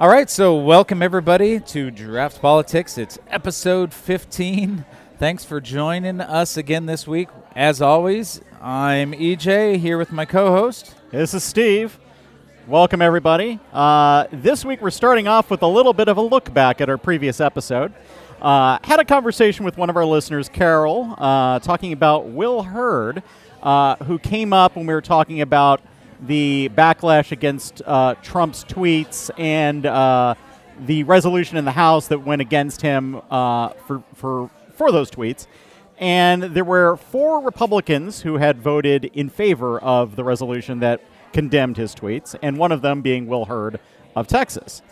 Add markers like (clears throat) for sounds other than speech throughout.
All right, so welcome everybody to Draft Politics. It's episode 15. Thanks for joining us again this week. As always, I'm EJ here with my co host. This is Steve. Welcome, everybody. Uh, this week, we're starting off with a little bit of a look back at our previous episode. Uh, had a conversation with one of our listeners, Carol, uh, talking about Will Hurd, uh, who came up when we were talking about the backlash against uh, Trump's tweets and uh, the resolution in the House that went against him for, for, for those tweets. And there were four Republicans who had voted in favor of the resolution that condemned his tweets, and one of them being Will Hurd of Texas.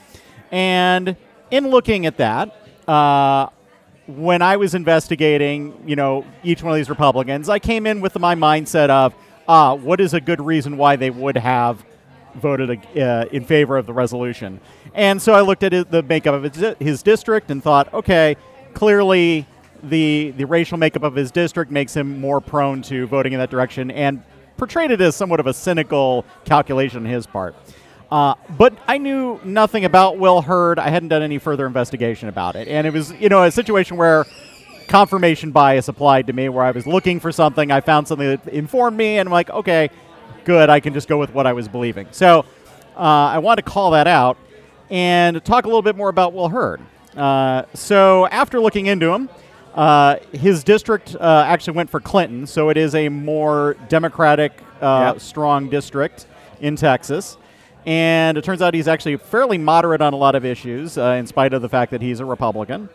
And in looking at that, uh, when I was investigating, you know, each one of these Republicans, I came in with my mindset of, ah, what is a good reason why they would have voted uh, in favor of the resolution? And so I looked at the makeup of his, his district and thought, okay, clearly the the racial makeup of his district makes him more prone to voting in that direction, and portrayed it as somewhat of a cynical calculation on his part. Uh, but I knew nothing about Will Hurd. I hadn't done any further investigation about it. And it was, you know, a situation where confirmation bias applied to me, where I was looking for something, I found something that informed me, and I'm like, okay, good, I can just go with what I was believing. So uh, I want to call that out and talk a little bit more about Will Hurd. Uh, so after looking into him, uh, his district uh, actually went for Clinton, so it is a more Democratic, uh, yep. strong district in Texas. And it turns out he's actually fairly moderate on a lot of issues, uh, in spite of the fact that he's a Republican.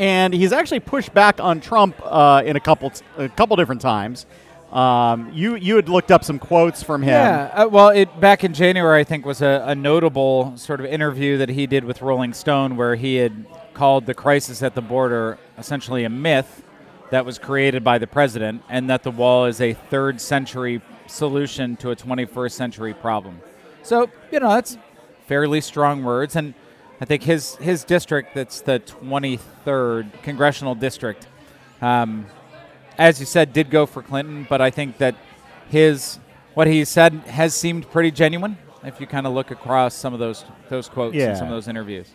And he's actually pushed back on Trump uh, in a couple t- a couple different times. Um, you you had looked up some quotes from him. Yeah, uh, well, it back in January, I think, was a, a, notable sort of interview that he did with Rolling Stone, where he had called the crisis at the border essentially a myth that was created by the president, and that the wall is a third century solution to a 21st century problem. So, you know, that's fairly strong words. And I think his, his district, that's the 23rd congressional district, um, as you said, did go for Clinton, but I think that his what he said has seemed pretty genuine if you kind of look across some of those those quotes yeah. and some of those interviews.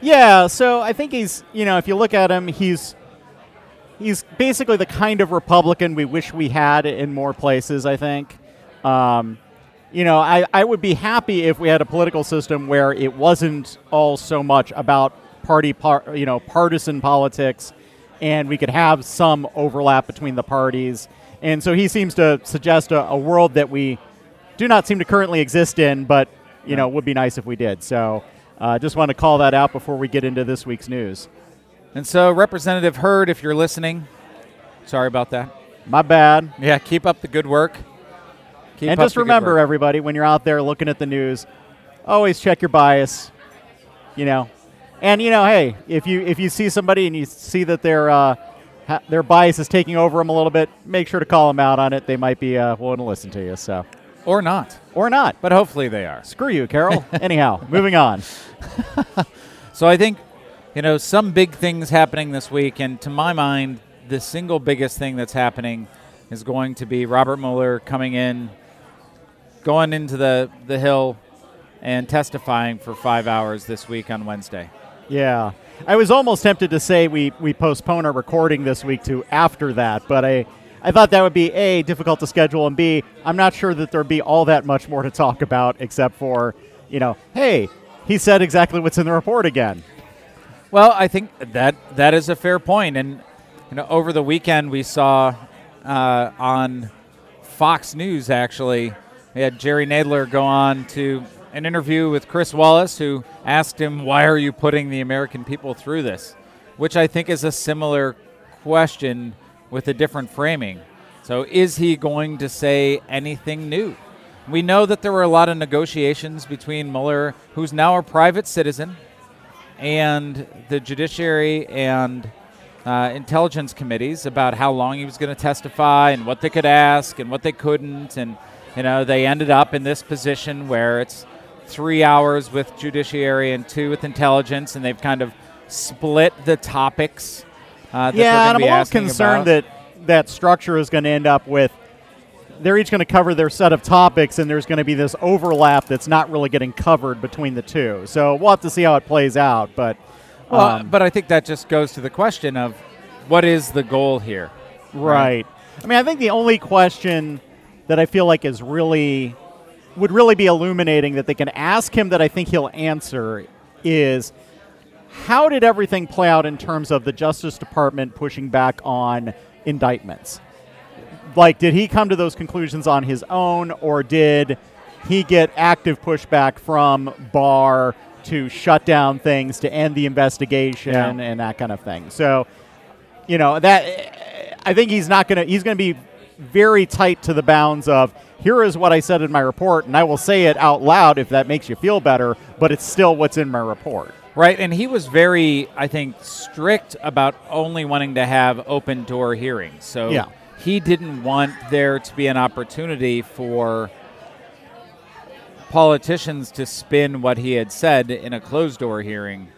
Yeah, so I think he's, you know, if you look at him, he's he's basically the kind of Republican we wish we had in more places, I think. Um, you know, I, I would be happy if we had a political system where it wasn't all so much about party, par- you know, partisan politics, and we could have some overlap between the parties. And so he seems to suggest a, a world that we do not seem to currently exist in, but you know, would be nice if we did. So uh, just want to call that out before we get into this week's news. And so, Representative Hurd, if you're listening, sorry about that. My bad. Yeah, keep up the good work. Keep and just remember, everybody, when you're out there looking at the news, always check your bias. You know, and you know, hey, if you if you see somebody and you see that their uh, ha- their bias is taking over them a little bit, make sure to call them out on it. They might be uh, willing to listen to you. So. Or not. Or not. But hopefully they are. Screw you, Carol. (laughs) Anyhow, moving on. (laughs) so I think, you know, some big things happening this week, and to my mind, the single biggest thing that's happening is going to be Robert Mueller coming in, going into the, the Hill, and testifying for five hours this week on Wednesday. Yeah. I was almost tempted to say we, we postpone our recording this week to after that, but I I thought that would be A, difficult to schedule, and B, I'm not sure that there'd be all that much more to talk about except for, you know, hey, he said exactly what's in the report again. Well, I think that that is a fair point. And, you know, over the weekend we saw uh, on Fox News, actually, we had Jerry Nadler go on to an interview with Chris Wallace, who asked him, Why are you putting the American people through this? Which I think is a similar question with a different framing. So, is he going to say anything new? We know that there were a lot of negotiations between Mueller, who's now a private citizen, and the judiciary and uh, intelligence committees about how long he was going to testify and what they could ask and what they couldn't. And, you know, they ended up in this position where it's three hours with judiciary and two with intelligence, and they've kind of split the topics uh, yeah, and I'm a little concerned about. that that structure is going to end up with they're each going to cover their set of topics, and there's going to be this overlap that's not really getting covered between the two. So we'll have to see how it plays out. But Well, um, but I think that just goes to the question of what is the goal here? Right. I mean, I think the only question that I feel like is really would really be illuminating that they can ask him that I think he'll answer is how did everything play out in terms of the Justice Department pushing back on indictments? Like, did he come to those conclusions on his own, or did he get active pushback from Barr to shut down things, to end the investigation, Yeah. and that kind of thing? So, you know that I think he's not going to. He's going to be very tight to the bounds of here is what I said in my report, and I will say it out loud if that makes you feel better. But it's still what's in my report. Right, and he was very, I think, strict about only wanting to have open door hearings. So Yeah. he didn't want there to be an opportunity for politicians to spin what he had said in a closed door hearing,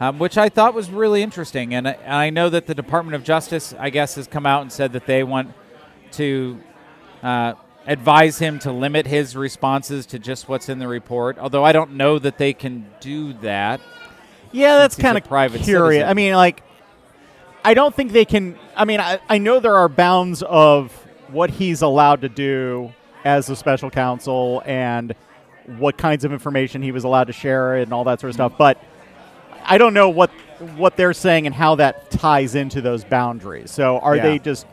um, which I thought was really interesting. And I, and I know that the Department of Justice, I guess, has come out and said that they want to uh, advise him to limit his responses to just what's in the report. Although I don't know that they can do that. Yeah, that's kind of private curious. citizen. I mean, like, I don't think they can. I mean, I, I know there are bounds of what he's allowed to do as a special counsel and what kinds of information he was allowed to share and all that sort of stuff. But I don't know what what they're saying and how that ties into those boundaries. So are Yeah. they just?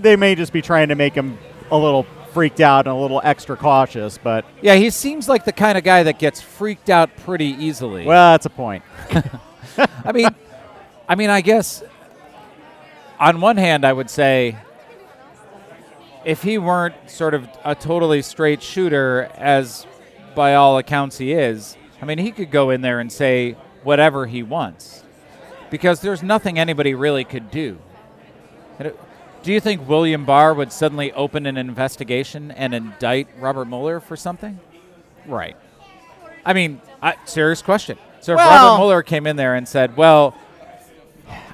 They may just be trying to make him a little freaked out and a little extra cautious. But Yeah, he seems like the kind of guy that gets freaked out pretty easily. well, that's a point. (laughs) I mean, I mean, I guess on one hand, I would say if he weren't sort of a totally straight shooter, as by all accounts he is, I mean, he could go in there and say whatever he wants because there's nothing anybody really could do. Do you think William Barr would suddenly open an investigation and indict Robert Mueller for something? Right. I mean, I, serious question. So if Robert Mueller came in there and said, "Well,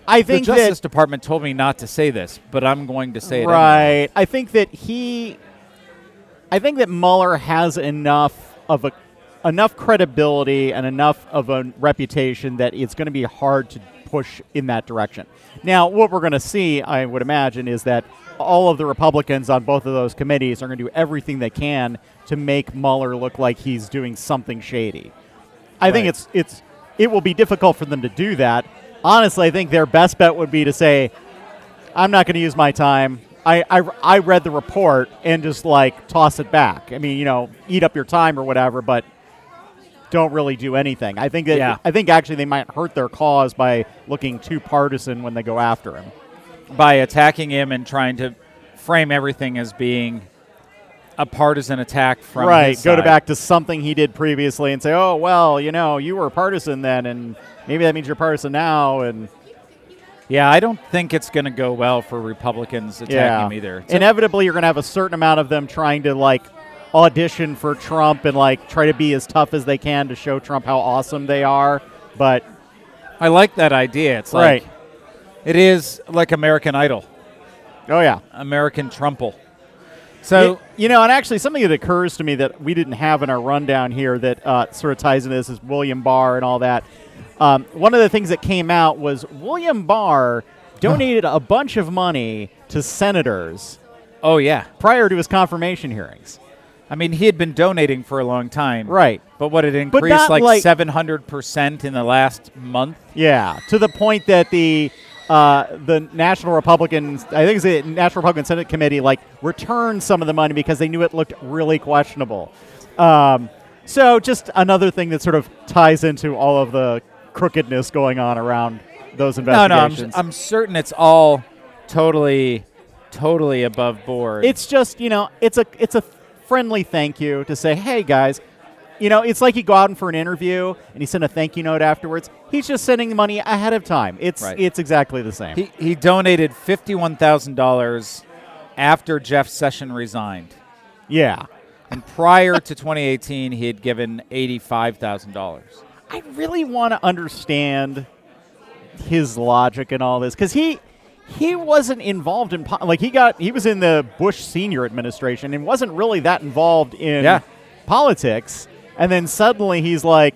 I think the Justice Department told me not to say this, but I'm going to say it right. anyway." I think that he, I think that Mueller has enough of a enough credibility and enough of a reputation that it's going to be hard to push in that direction. Now, what we're going to see, I would imagine, is that all of the Republicans on both of those committees are going to do everything they can to make Mueller look like he's doing something shady. I think it's it's it will be difficult for them to do that. Honestly, I think their best bet would be to say, I'm not going to use my time. I, I, I read the report and just like toss it back. I mean, you know, eat up your time or whatever, but don't really do anything. I think that Yeah. I think actually they might hurt their cause by looking too partisan when they go after him. By attacking him and trying to frame everything as being a partisan attack from right. Go to back to something he did previously and say, "Oh, well, you know, you were partisan then and maybe that means you're partisan now." And Yeah, I don't think it's going to go well for Republicans attacking yeah. him either. It's Inevitably, you're going to have a certain amount of them trying to like audition for Trump and like try to be as tough as they can to show Trump how awesome they are. But I like that idea. It's like Right. it is like American Idol, oh yeah, American Trumple. So Y- you know, and actually something that occurs to me that we didn't have in our rundown here that uh, sort of ties into this is William Barr and all that. Um, one of the things that came out was William Barr donated a bunch of money to senators oh yeah, prior to his confirmation hearings. I mean he had been donating for a long time, Right. But what it increased like like- seven hundred percent in the last month. Yeah, to the point that the uh, the National Republicans, I think it's the National Republican Senate Committee, like returned some of the money because they knew it looked really questionable. Um, so just another thing that sort of ties into all of the crookedness going on around those investigations. No, no, I'm. I'm certain it's all totally, totally above board. it's just you know, it's a it's a friendly thank you to say, hey guys. You know, it's like you go out for an interview and he send a thank you note afterwards. He's just sending the money ahead of time. It's Right. it's exactly the same. he he donated fifty one thousand dollars after Jeff Session resigned, yeah. and prior to 2018, he had given eighty five thousand dollars. I really want to understand his logic and all this because he he wasn't involved in po- like he got he was in the Bush senior administration and wasn't really that involved in Yeah. politics. And then suddenly he's like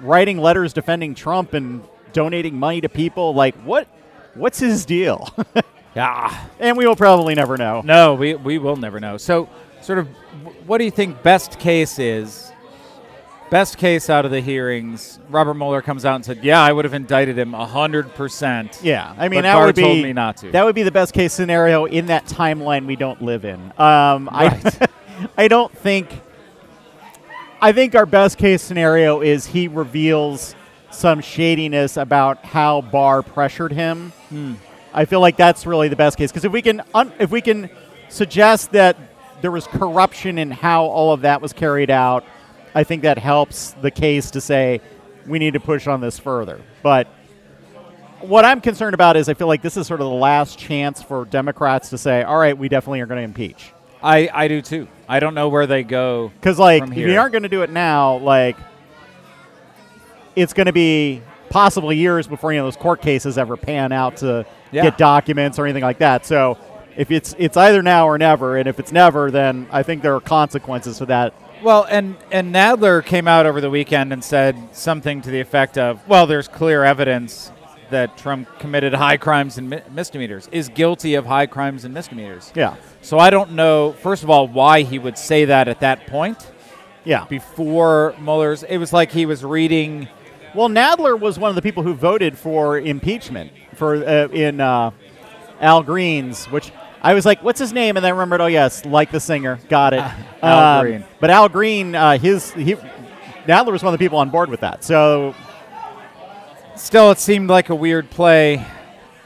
writing letters defending Trump and donating money to people. Like what? What's his deal? (laughs) Yeah. and we will probably never know. No, we, we will never know. So, sort of, what do you think best case is? Best case out of the hearings, Robert Mueller comes out and said, "Yeah, I would have indicted him hundred percent." Yeah, I mean that Barr would be told me not to. that would be the best case scenario in that timeline we don't live in. Um, Right. I (laughs) I don't think. I think our best case scenario is he reveals some shadiness about how Barr pressured him. Hmm. I feel like that's really the best case because if we can un- if we can suggest that there was corruption in how all of that was carried out, I think that helps the case to say we need to push on this further. But what I'm concerned about is I feel like this is sort of the last chance for Democrats to say, all right, we definitely are going to impeach. I, I do too. I don't know where they go. Because, like, if you aren't going to do it now, like, it's going to be possibly years before any of those court cases ever pan out to Yeah. get documents or anything like that. So, if it's it's either now or never, and if it's never, then I think there are consequences for that. Well, and and Nadler came out over the weekend and said something to the effect of, "Well, there's clear evidence that Trump committed high crimes and mi- misdemeanors, is guilty of high crimes and misdemeanors." Yeah, So I don't know, first of all, why he would say that at that point yeah. before Mueller's. It was like he was reading. Well, Nadler was one of the people who voted for impeachment for uh, in uh, Al Green's, which I was like, "What's his name?" And then I remembered, "Oh yes, like the singer, got it." (laughs) Al Um, Green. But Al Green, uh, his he Nadler was one of the people on board with that. So Still, it seemed like a weird play,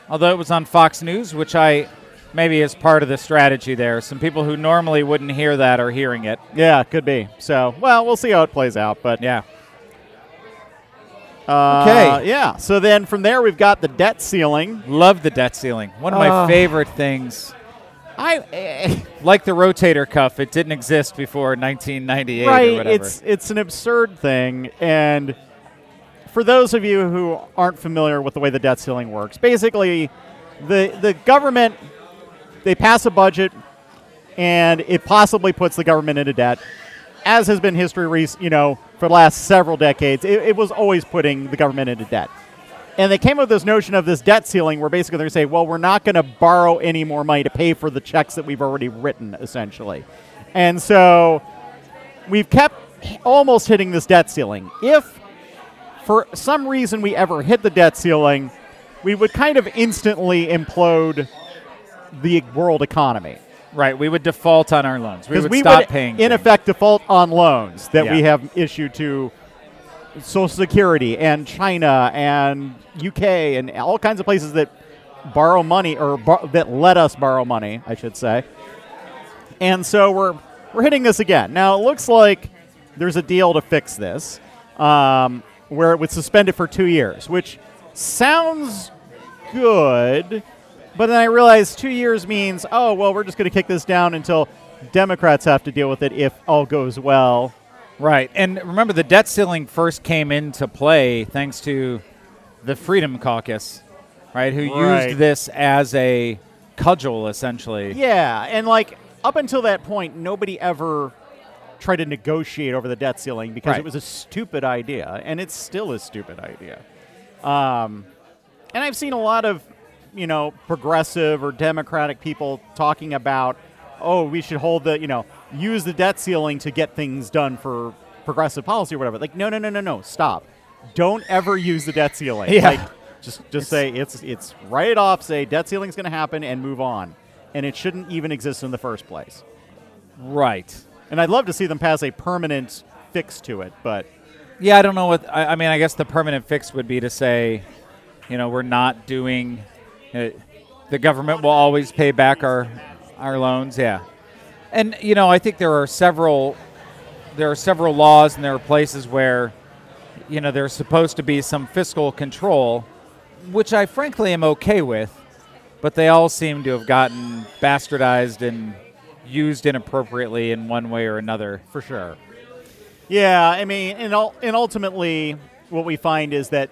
although it was on Fox News, which I maybe is part of the strategy there. Some people who normally wouldn't hear that are hearing it. yeah, could be. So well, we'll see how it plays out. But Yeah. uh, Okay. yeah. So then from there, we've got the debt ceiling. Love the debt ceiling. One of my Ah. favorite things. I. (laughs) Like the rotator cuff, it didn't exist before 1998 right whatever. it's it's an absurd thing and for those of you who aren't familiar with the way the debt ceiling works basically the the government they pass a budget and it possibly puts the government into debt as has been history you know for the last several decades it, it was always putting the government into debt and they came up with this notion of this debt ceiling where basically they're saying, well, we're not going to borrow any more money to pay for the checks that we've already written, essentially. And so we've kept almost hitting this debt ceiling. If for some reason we ever hit the debt ceiling, we would kind of instantly implode the world economy. right. We would default on our loans. We would we stop would, paying. in things. effect, default on loans that we have issued to Social Security and China and UK and all kinds of places that borrow money or bar- that let us borrow money, I should say. And so we're we're hitting this again. Now it looks like there's a deal to fix this, um, where it would suspend it for two years, which sounds good. But then I realized two years means, oh well, we're just going to kick this down until Democrats have to deal with it if all goes well. Right. And remember, the debt ceiling first came into play thanks to the Freedom Caucus, right, who Right. used this as a cudgel, essentially. Yeah, and like up until that point, nobody ever tried to negotiate over the debt ceiling because Right. it was a stupid idea, and it's still a stupid idea. Um, and I've seen a lot of, you know, progressive or democratic people talking about, oh, we should hold the, you know, use the debt ceiling to get things done for progressive policy or whatever. Like, no, no, no, no, no, stop. Don't ever use the debt ceiling. Yeah. Like, just just say it's it's write it off. Say debt ceiling's going to happen and move on, and it shouldn't even exist in the first place. Right. And I'd love to see them pass a permanent fix to it, but Yeah, I don't know what. I, I mean, I guess the permanent fix would be to say, you know, we're not doing. Uh, the government will always pay back our our loans. Yeah, and you know, I think there are several there are several laws and there are places where you know there's supposed to be some fiscal control, which I frankly am okay with, but they all seem to have gotten bastardized and used inappropriately in one way or another. for sure. Yeah, I mean, and, and ultimately, what we find is that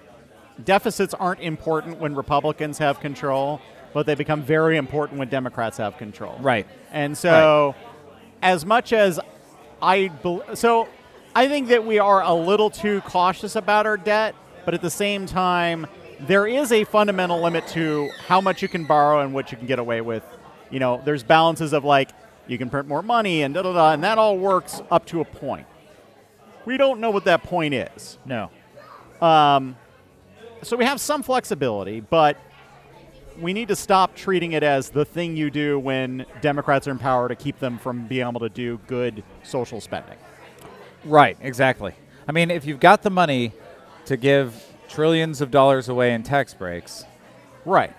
deficits aren't important when Republicans have control. but they become very important when Democrats have control. Right. And so, as much as I, so I think that we are a little too cautious about our debt, but at the same time, there is a fundamental limit to how much you can borrow and what you can get away with. You know, there's balances of like you can print more money and da da da, and that all works up to a point. We don't know what that point is. No. Um, so we have some flexibility, but we need to stop treating it as the thing you do when Democrats are in power to keep them from being able to do good social spending. Right, exactly. I mean, if you've got the money to give trillions of dollars away in tax breaks, Right.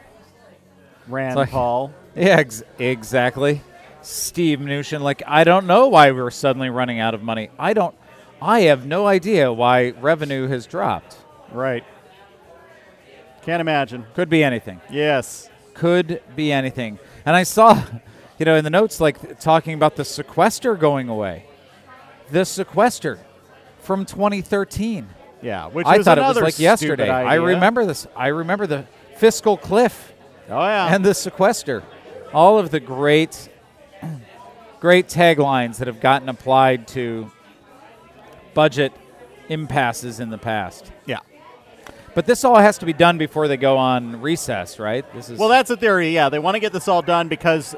Rand like- Paul. (laughs) yeah, ex- exactly. Steve Mnuchin, like, I don't know why we're suddenly running out of money. I don't, I have no idea why revenue has dropped. Right. Can't imagine. Could be anything. Yes. Could be anything. And I saw, (laughs) you know, in the notes, like, talking about the sequester going away. The sequester from 2013. Yeah. Which I was thought it was like yesterday. I remember this. I remember the fiscal cliff Oh yeah. and the sequester. All of the great, (clears throat) great taglines that have gotten applied to budget impasses in the past. yeah. But this all has to be done before they go on recess, right? This is Well, that's a theory. Yeah, they want to get this all done because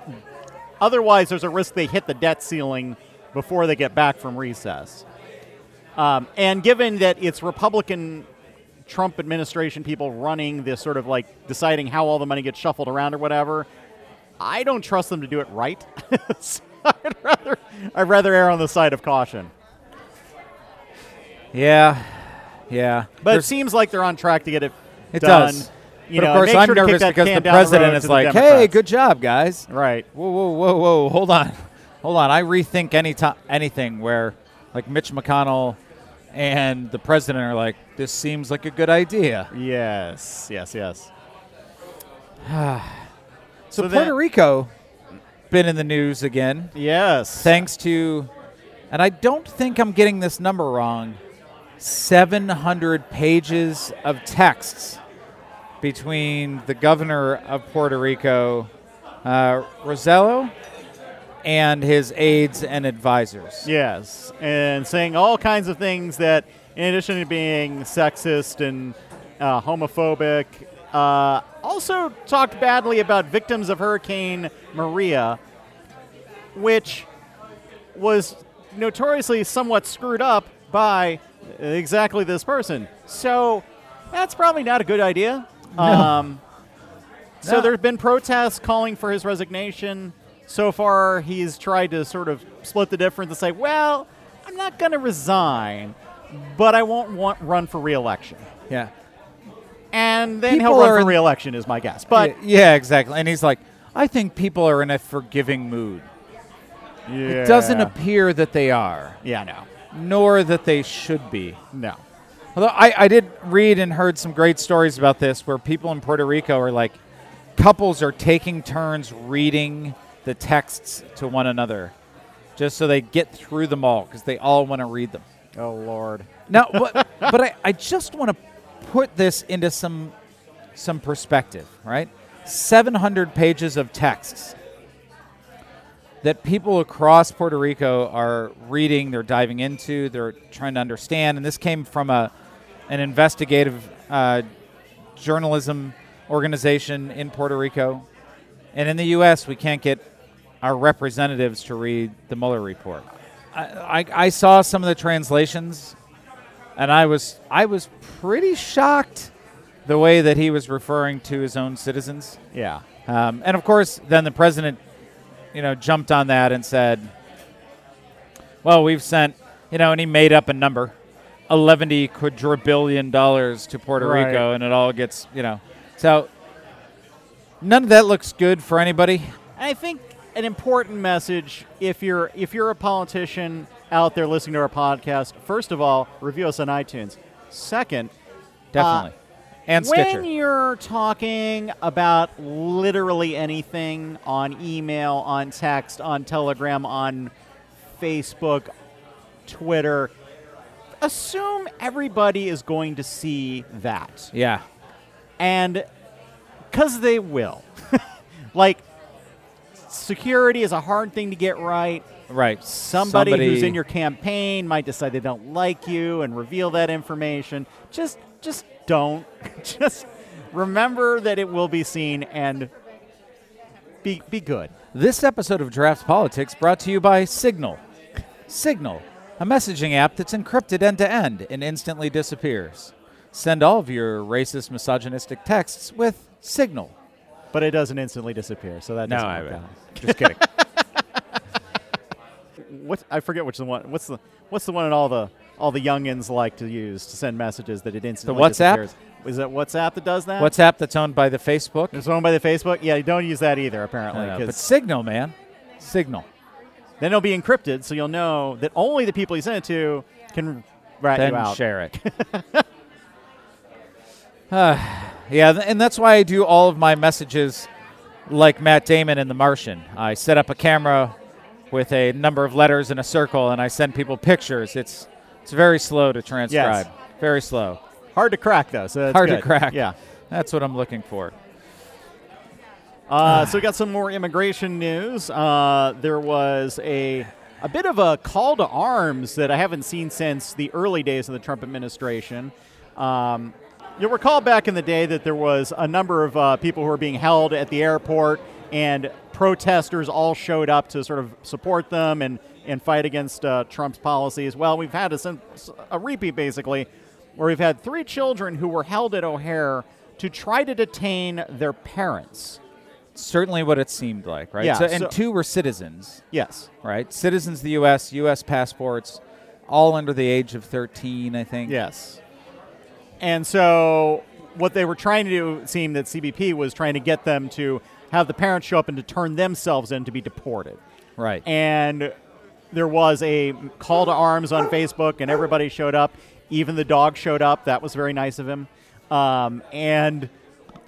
otherwise, there's a risk they hit the debt ceiling before they get back from recess. Um, and given that it's Republican Trump administration people running this sort of like deciding how all the money gets shuffled around or whatever, I don't trust them to do it right. (laughs) so I'd rather I'd rather err on the side of caution. yeah, yeah. But it seems like they're on track to get it. it done. does. You but know, of course, I'm sure to kick nervous because the down the president is like, "Hey, good job, guys." Right. Whoa, whoa, whoa, whoa! Hold on, hold on. I rethink any ti anything where, like Mitch McConnell and the president are like, "This seems like a good idea." Yes. Yes. Yes. (sighs) So, So Puerto that- Rico been in the news again, Yes. thanks to, and I don't think I'm getting this number wrong. 700 pages of texts between the governor of Puerto Rico, uh, Rosselló, and his aides and advisors. Yes, and saying all kinds of things that, in addition to being sexist and uh, homophobic, uh, also talked badly about victims of Hurricane Maria, which was notoriously somewhat screwed up by exactly this person. So that's probably not a good idea. Um, so No. there have been protests calling for his resignation. So far, he's tried to sort of split the difference and say, "Well, I'm not going to resign, but I won't want run for reelection." Yeah. And then People he'll run for reelection, is my guess. But yeah, exactly. And he's like, I think people are in a forgiving mood. Yeah. It doesn't appear that they are, Yeah, no, nor that they should be. no. Although I, I did read and heard some great stories about this where people in Puerto Rico are like, couples are taking turns reading the texts to one another just so they get through them all because they all want to read them. Oh Lord. Now, but, (laughs) but I, I just want to put this into some some perspective, right? 700 pages of texts that people across Puerto Rico are reading, they're diving into, they're trying to understand, and this came from a an investigative uh, journalism organization in Puerto Rico, and in the U.S. we can't get our representatives to read the Mueller report. I, I, I saw some of the translations, and I was I was pretty shocked the way that he was referring to his own citizens. Yeah. Um, and of course, then the president, you know, jumped on that and said, "Well, we've sent, you know," and he made up a number, eleven quadrillion dollars to Puerto Right. Rico, and it all gets, you know, so none of that looks good for anybody. I think an important message if you're if you're a politician out there listening to our podcast, first of all, review us on iTunes. Second, uh, Definitely, and when you're talking about literally anything on email, on text, on Telegram, on Facebook, Twitter, assume everybody is going to see that. Yeah, And because they will. (laughs) like security is a hard thing to get right. Right. Somebody, who's in your campaign might decide they don't like you and reveal that information. Just just don't. (laughs) just remember that it will be seen and be be good. This episode of Draft Politics brought to you by Signal. Signal, a messaging app that's encrypted end to end and instantly disappears. Send all of your racist, misogynistic texts with Signal. But it doesn't instantly disappear, so that No, doesn't I work would. out. (laughs) Just kidding. (laughs) What I forget which the one. What's the what's the one that all the all the youngins like to use to send messages that it instantly the WhatsApp? disappears? Is it WhatsApp that does that? WhatsApp that's owned by the Facebook. It's owned by the Facebook. Yeah, you don't use that either apparently. Know, but Signal, man. Signal. then it'll be encrypted, so you'll know that only the people you send it to can rat then you out. share it. Uh, (sighs) yeah, and that's why I do all of my messages like Matt Damon in The Martian. I set up a camera with a number of letters in a circle, and I send people pictures. It's it's very slow to transcribe. Very slow. Hard to crack though, so Hard to crack. Yeah. That's what I'm looking for. Uh, so we got some more immigration news. Uh, there was a a bit of a call to arms that I haven't seen since the early days of the Trump administration. Um, you'll recall back in the day that there was a number of uh, people who were being held at the airport, and protesters all showed up to sort of support them and, and fight against uh, Trump's policies. Well, we've had a, a repeat basically, where we've had three children who were held at O'Hare to try to detain their parents. Certainly what it seemed like, right? Yeah, so, and so- two were citizens, Yes. right? Citizens of the U.S., U.S. passports, all under the age of 13, I think. Yes. And so what they were trying to do, it seemed that CBP was trying to get them to have the parents show up and to turn themselves in to be deported. Right. And there was a call to arms on Facebook, and everybody showed up. Even the dog showed up. That was very nice of him. Um, and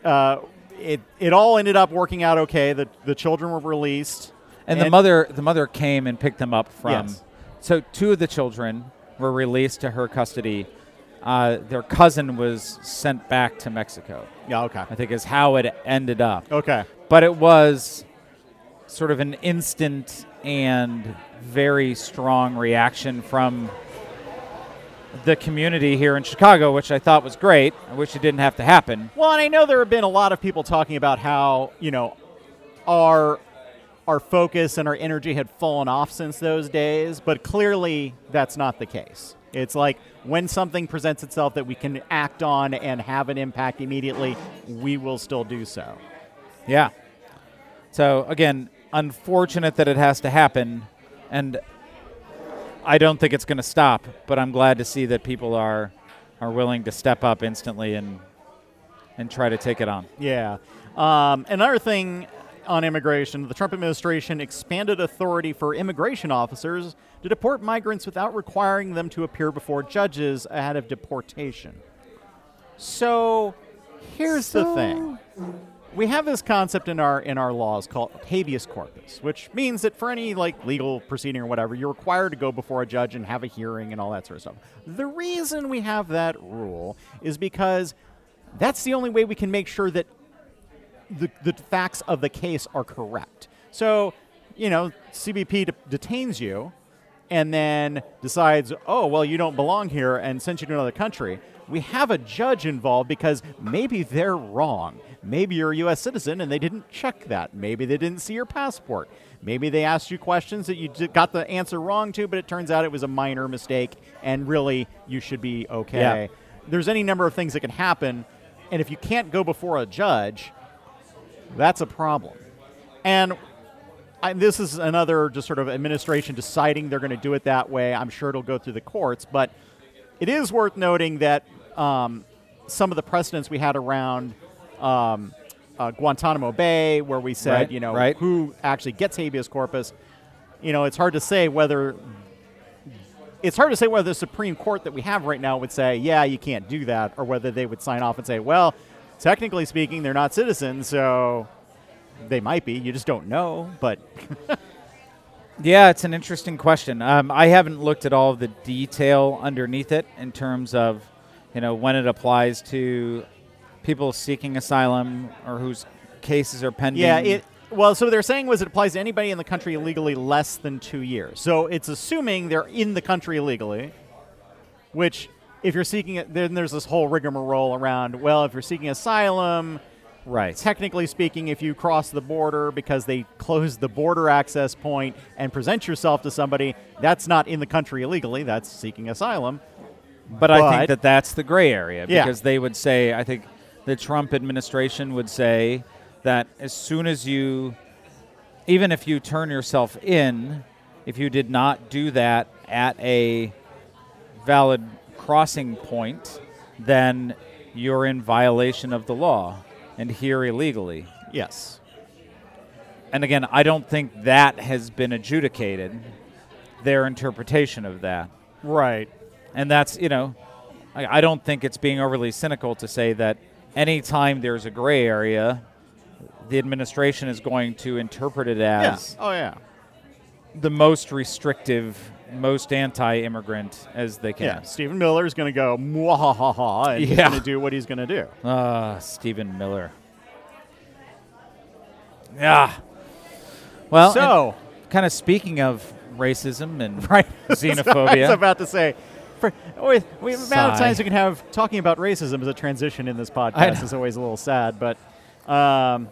uh, it, it all ended up working out okay. The, the children were released. And, the mother, the mother came and picked them up from. Yes. So two of the children were released to her custody. Uh, their cousin was sent back to Mexico. Yeah, okay. I think is how it ended up. Okay. But it was sort of an instant and very strong reaction from the community here in Chicago, which I thought was great. I wish it didn't have to happen. Well, and I know there have been a lot of people talking about how you know our our focus and our energy had fallen off since those days, but clearly that's not the case. It's like when something presents itself that we can act on and have an impact immediately, we will still do so. Yeah. So again, unfortunate that it has to happen, and I don't think it's going to stop. But I'm glad to see that people are are willing to step up instantly and and try to take it on. Yeah. Um, another thing on immigration, the Trump administration expanded authority for immigration officers to deport migrants without requiring them to appear before judges ahead of deportation. So, here's the thing. We have this concept in our in our laws called habeas corpus, which means that for any like legal proceeding or whatever, you're required to go before a judge and have a hearing and all that sort of stuff. The reason we have that rule is because that's the only way we can make sure that the, the facts of the case are correct. So, you know, CBP de- detains you and then decides, oh, well, you don't belong here and sends you to another country. We have a judge involved because maybe they're wrong. Maybe you're a U.S. citizen and they didn't check that. Maybe they didn't see your passport. Maybe they asked you questions that you got the answer wrong to, but it turns out it was a minor mistake and really you should be okay. Yeah. There's any number of things that can happen. And if you can't go before a judge, that's a problem. And I, this is another just sort of administration deciding they're going to do it that way. I'm sure it'll go through the courts, but it is worth noting that um, some of the precedents we had around um, uh, Guantanamo Bay, where we said, Right, you know, right. who actually gets habeas corpus, you know, it's hard to say whether it's hard to say whether the Supreme Court that we have right now would say, yeah, you can't do that, or whether they would sign off and say, well, technically speaking, they're not citizens, so they might be. You just don't know. But Yeah, it's an interesting question. Um, I haven't looked at all the detail underneath it in terms of, you know, when it applies to people seeking asylum or whose cases are pending. yeah, it Well, so they're saying was it applies to anybody in the country illegally less than two years. So it's assuming they're in the country illegally, which if you're seeking it, then there's this whole rigmarole around. Well, if you're seeking asylum, Right. technically speaking, if you cross the border because they closed the border access point and present yourself to somebody, that's not in the country illegally. That's seeking asylum. But, I think that that's the gray area Yeah. because they would say, I think the Trump administration would say that as soon as you, even if you turn yourself in, if you did not do that at a valid crossing point, then you're in violation of the law and here illegally. Yes. And again, I don't think that has been adjudicated, their interpretation of that. Right. And that's, you know, I, I don't think it's being overly cynical to say that anytime there's a gray area, the administration is going to interpret it Yeah. as Oh yeah. the most restrictive, most anti immigrant as they can. Yeah. Stephen Miller is going to go mwahaha and he's going to do what he's going to do. Ah, Stephen Miller. Yeah. Well, so kind of speaking of racism and (laughs) right (laughs) xenophobia, (laughs) I was about to say. For, with, we, the amount of times we can have talking about racism as a transition in this podcast is always a little sad, but um,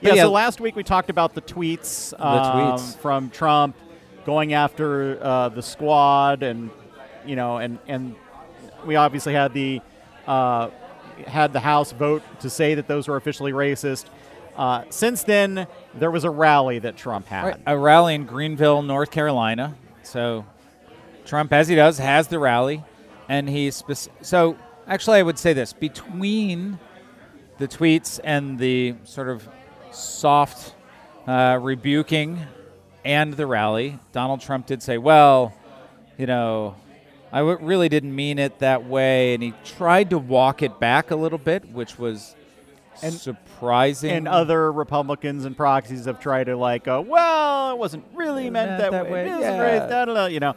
yeah, yeah. So last week we talked about the tweets, um, tweets. from Trump going after uh, the squad, and you know, and and we obviously had the uh, had the House vote to say that those were officially racist. Uh, since then, there was a rally that Trump had. Right, a rally in Greenville, North Carolina. So Trump, as he does, has the rally, and he's spec- so. Actually, I would say this: between the tweets and the sort of soft uh, rebuking and the rally, Donald Trump did say, "Well, you know." I w- really didn't mean it that way, and he tried to walk it back a little bit, which was And- surprising. and other Republicans and proxies have tried to like, go, well, it wasn't really meant Not that, that way. way, yeah. really- da, you know.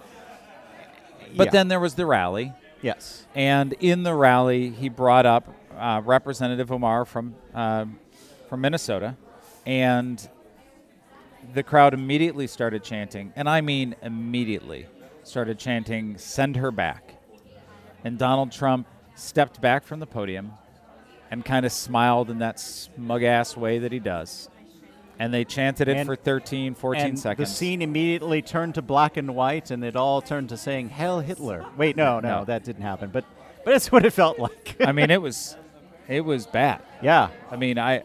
but Yeah. then there was the rally, yes, And in the rally, he brought up uh, Representative Omar from um from Minnesota, and the crowd immediately started chanting, and I mean immediately started chanting, "Send her back." And Donald Trump stepped back from the podium and kind of smiled in that smug ass way that he does. And they chanted it And- for 13, 14 and seconds. the scene immediately turned to black and white, and it all turned to saying "Heil Hitler." Wait, no, no, No. that didn't happen. But but it's (laughs) what it felt like. I mean, it was it was bad. yeah, I mean, I,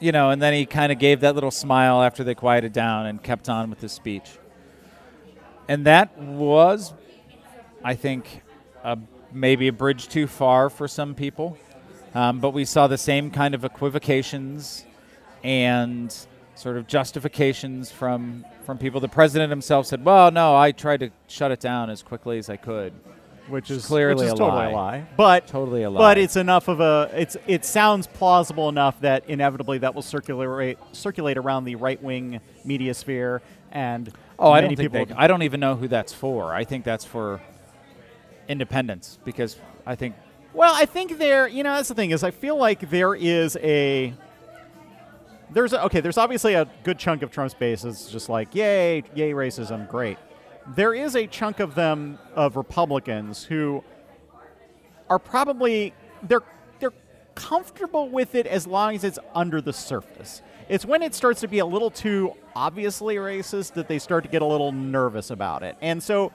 you know, and then he kind of gave that little smile after they quieted down and kept on with his speech. And that was, I think, a, maybe a bridge too far for some people. Um, but we saw the same kind of equivocations and sort of justifications from from people. The president himself said, "Well, no, I tried to shut it down as quickly as I could." Which is clearly which is a totally lie. a lie. But Totally a lie. But it's enough of a it's it sounds plausible enough that inevitably that will circulate circulate around the right wing media sphere and Oh, I don't think they, I don't even know who that's for. I think that's for independents because I think Well, I think there, you know, that's the thing is I feel like there is a there's a, okay, there's obviously a good chunk of Trump's base is just like, yay, yay racism, great. There is a chunk of them of Republicans who are probably they're they're comfortable with it as long as it's under the surface. It's when it starts to be a little too obviously racist that they start to get a little nervous about it. And so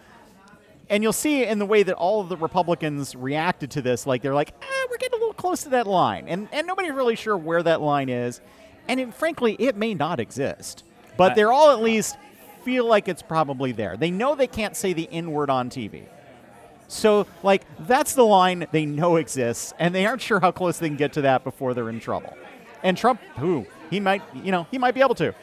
and you'll see in the way that all of the Republicans reacted to this, like they're like, eh, we're getting a little close to that line, and and nobody's really sure where that line is, and it, frankly, it may not exist, but they're all at least feel like it's probably there. They know they can't say the N word on TV, so like that's the line they know exists, and they aren't sure how close they can get to that before they're in trouble. And Trump, who he might, you know, he might be able to.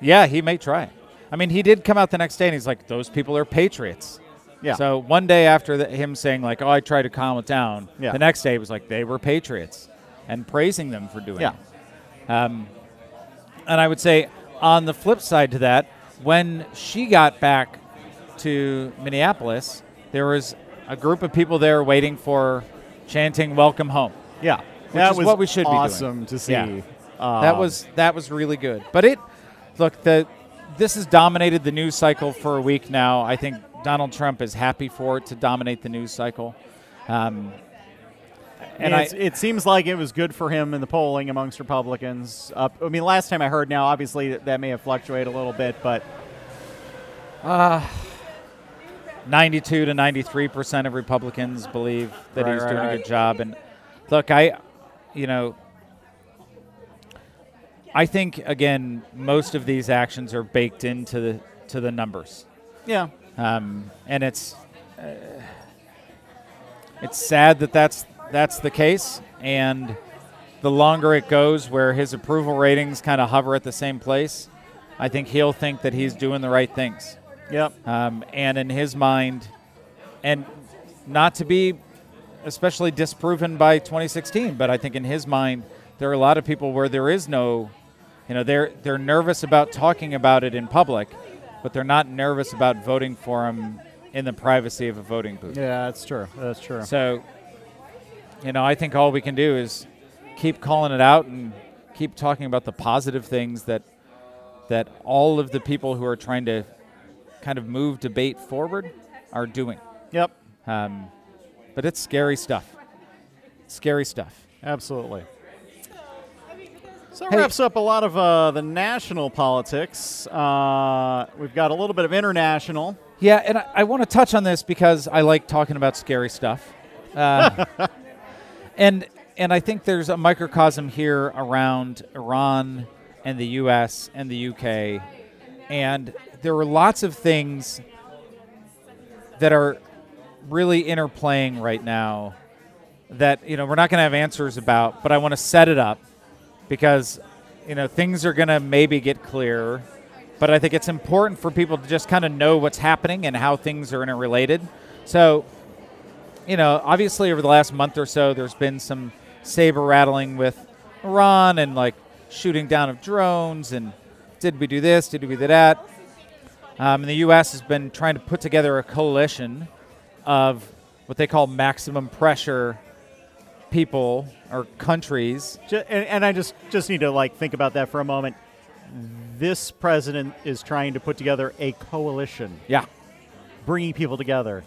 yeah, he may try. I mean, he did come out the next day and he's like, "Those people are patriots." Yeah. So one day after the, him saying like, "Oh, I tried to calm it down," Yeah. the next day he was like, "They were patriots," and praising them for doing Yeah. it. Um, and I would say on the flip side to that, when she got back to Minneapolis, there was a group of people there waiting for chanting "Welcome home." Yeah, Which that is was what we should be doing. awesome to see. Yeah. that Um, was that was really good. But it look the this has dominated the news cycle for a week now. I think Donald Trump is happy for it to dominate the news cycle. Um, and I, it seems like it was good for him in the polling amongst Republicans. Up, I mean, last time I heard, now obviously that, that may have fluctuated a little bit, but 92 to 93 percent of Republicans believe that Right, he's right, doing a good job. And look, I, you know, I think again, most of these actions are baked into the to the numbers, yeah, um, and it's uh, it's sad that that's that's the case. And the longer it goes, where his approval ratings kind of hover at the same place, I think he'll think that he's doing the right things. yep, Um, and in his mind, and not to be especially disproven by 2016, but I think in his mind, there are a lot of people where there is no, you know, they're they're nervous about talking about it in public, but they're not nervous about voting for him in the privacy of a voting booth. yeah, that's true. That's true. So, you know, I think all we can do is keep calling it out and keep talking about the positive things that that all of the people who are trying to kind of move debate forward are doing. Yep, Um, but it's scary stuff. Scary stuff. absolutely. So that Hey- wraps up a lot of uh, the national politics. Uh, we've got a little bit of international. Yeah, and I, I want to touch on this because I like talking about scary stuff. Uh, (laughs) and and I think there's a microcosm here around Iran and the U.S. and the U.K. And there are lots of things that are really interplaying right now that you know we're not going to have answers about, but I want to set it up because you know things are going to maybe get clearer but I think it's important for people to just kind of know what's happening and how things are interrelated. So, you know, obviously over the last month or so, there's been some saber rattling with Iran and like shooting down of drones and did we do this? Did we do that? Um, and the U.S. has been trying to put together a coalition of what they call maximum pressure people or countries. And, and I just just need to like think about that for a moment. This president is trying to put together a coalition, Yeah, bringing people together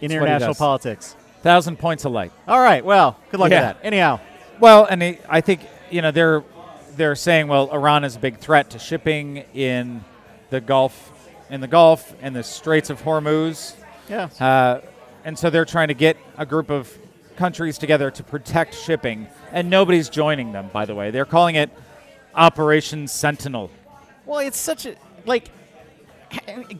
in international politics. thousand points light. All right, well, good luck Yeah. with that. Anyhow, Well, and I think you know they're they're saying well Iran is a big threat to shipping in the Gulf in the Gulf and the Straits of Hormuz, yeah, uh, and so they're trying to get a group of countries together to protect shipping, and nobody's joining them. By the way, they're calling it Operation Sentinel. Well, it's such a like.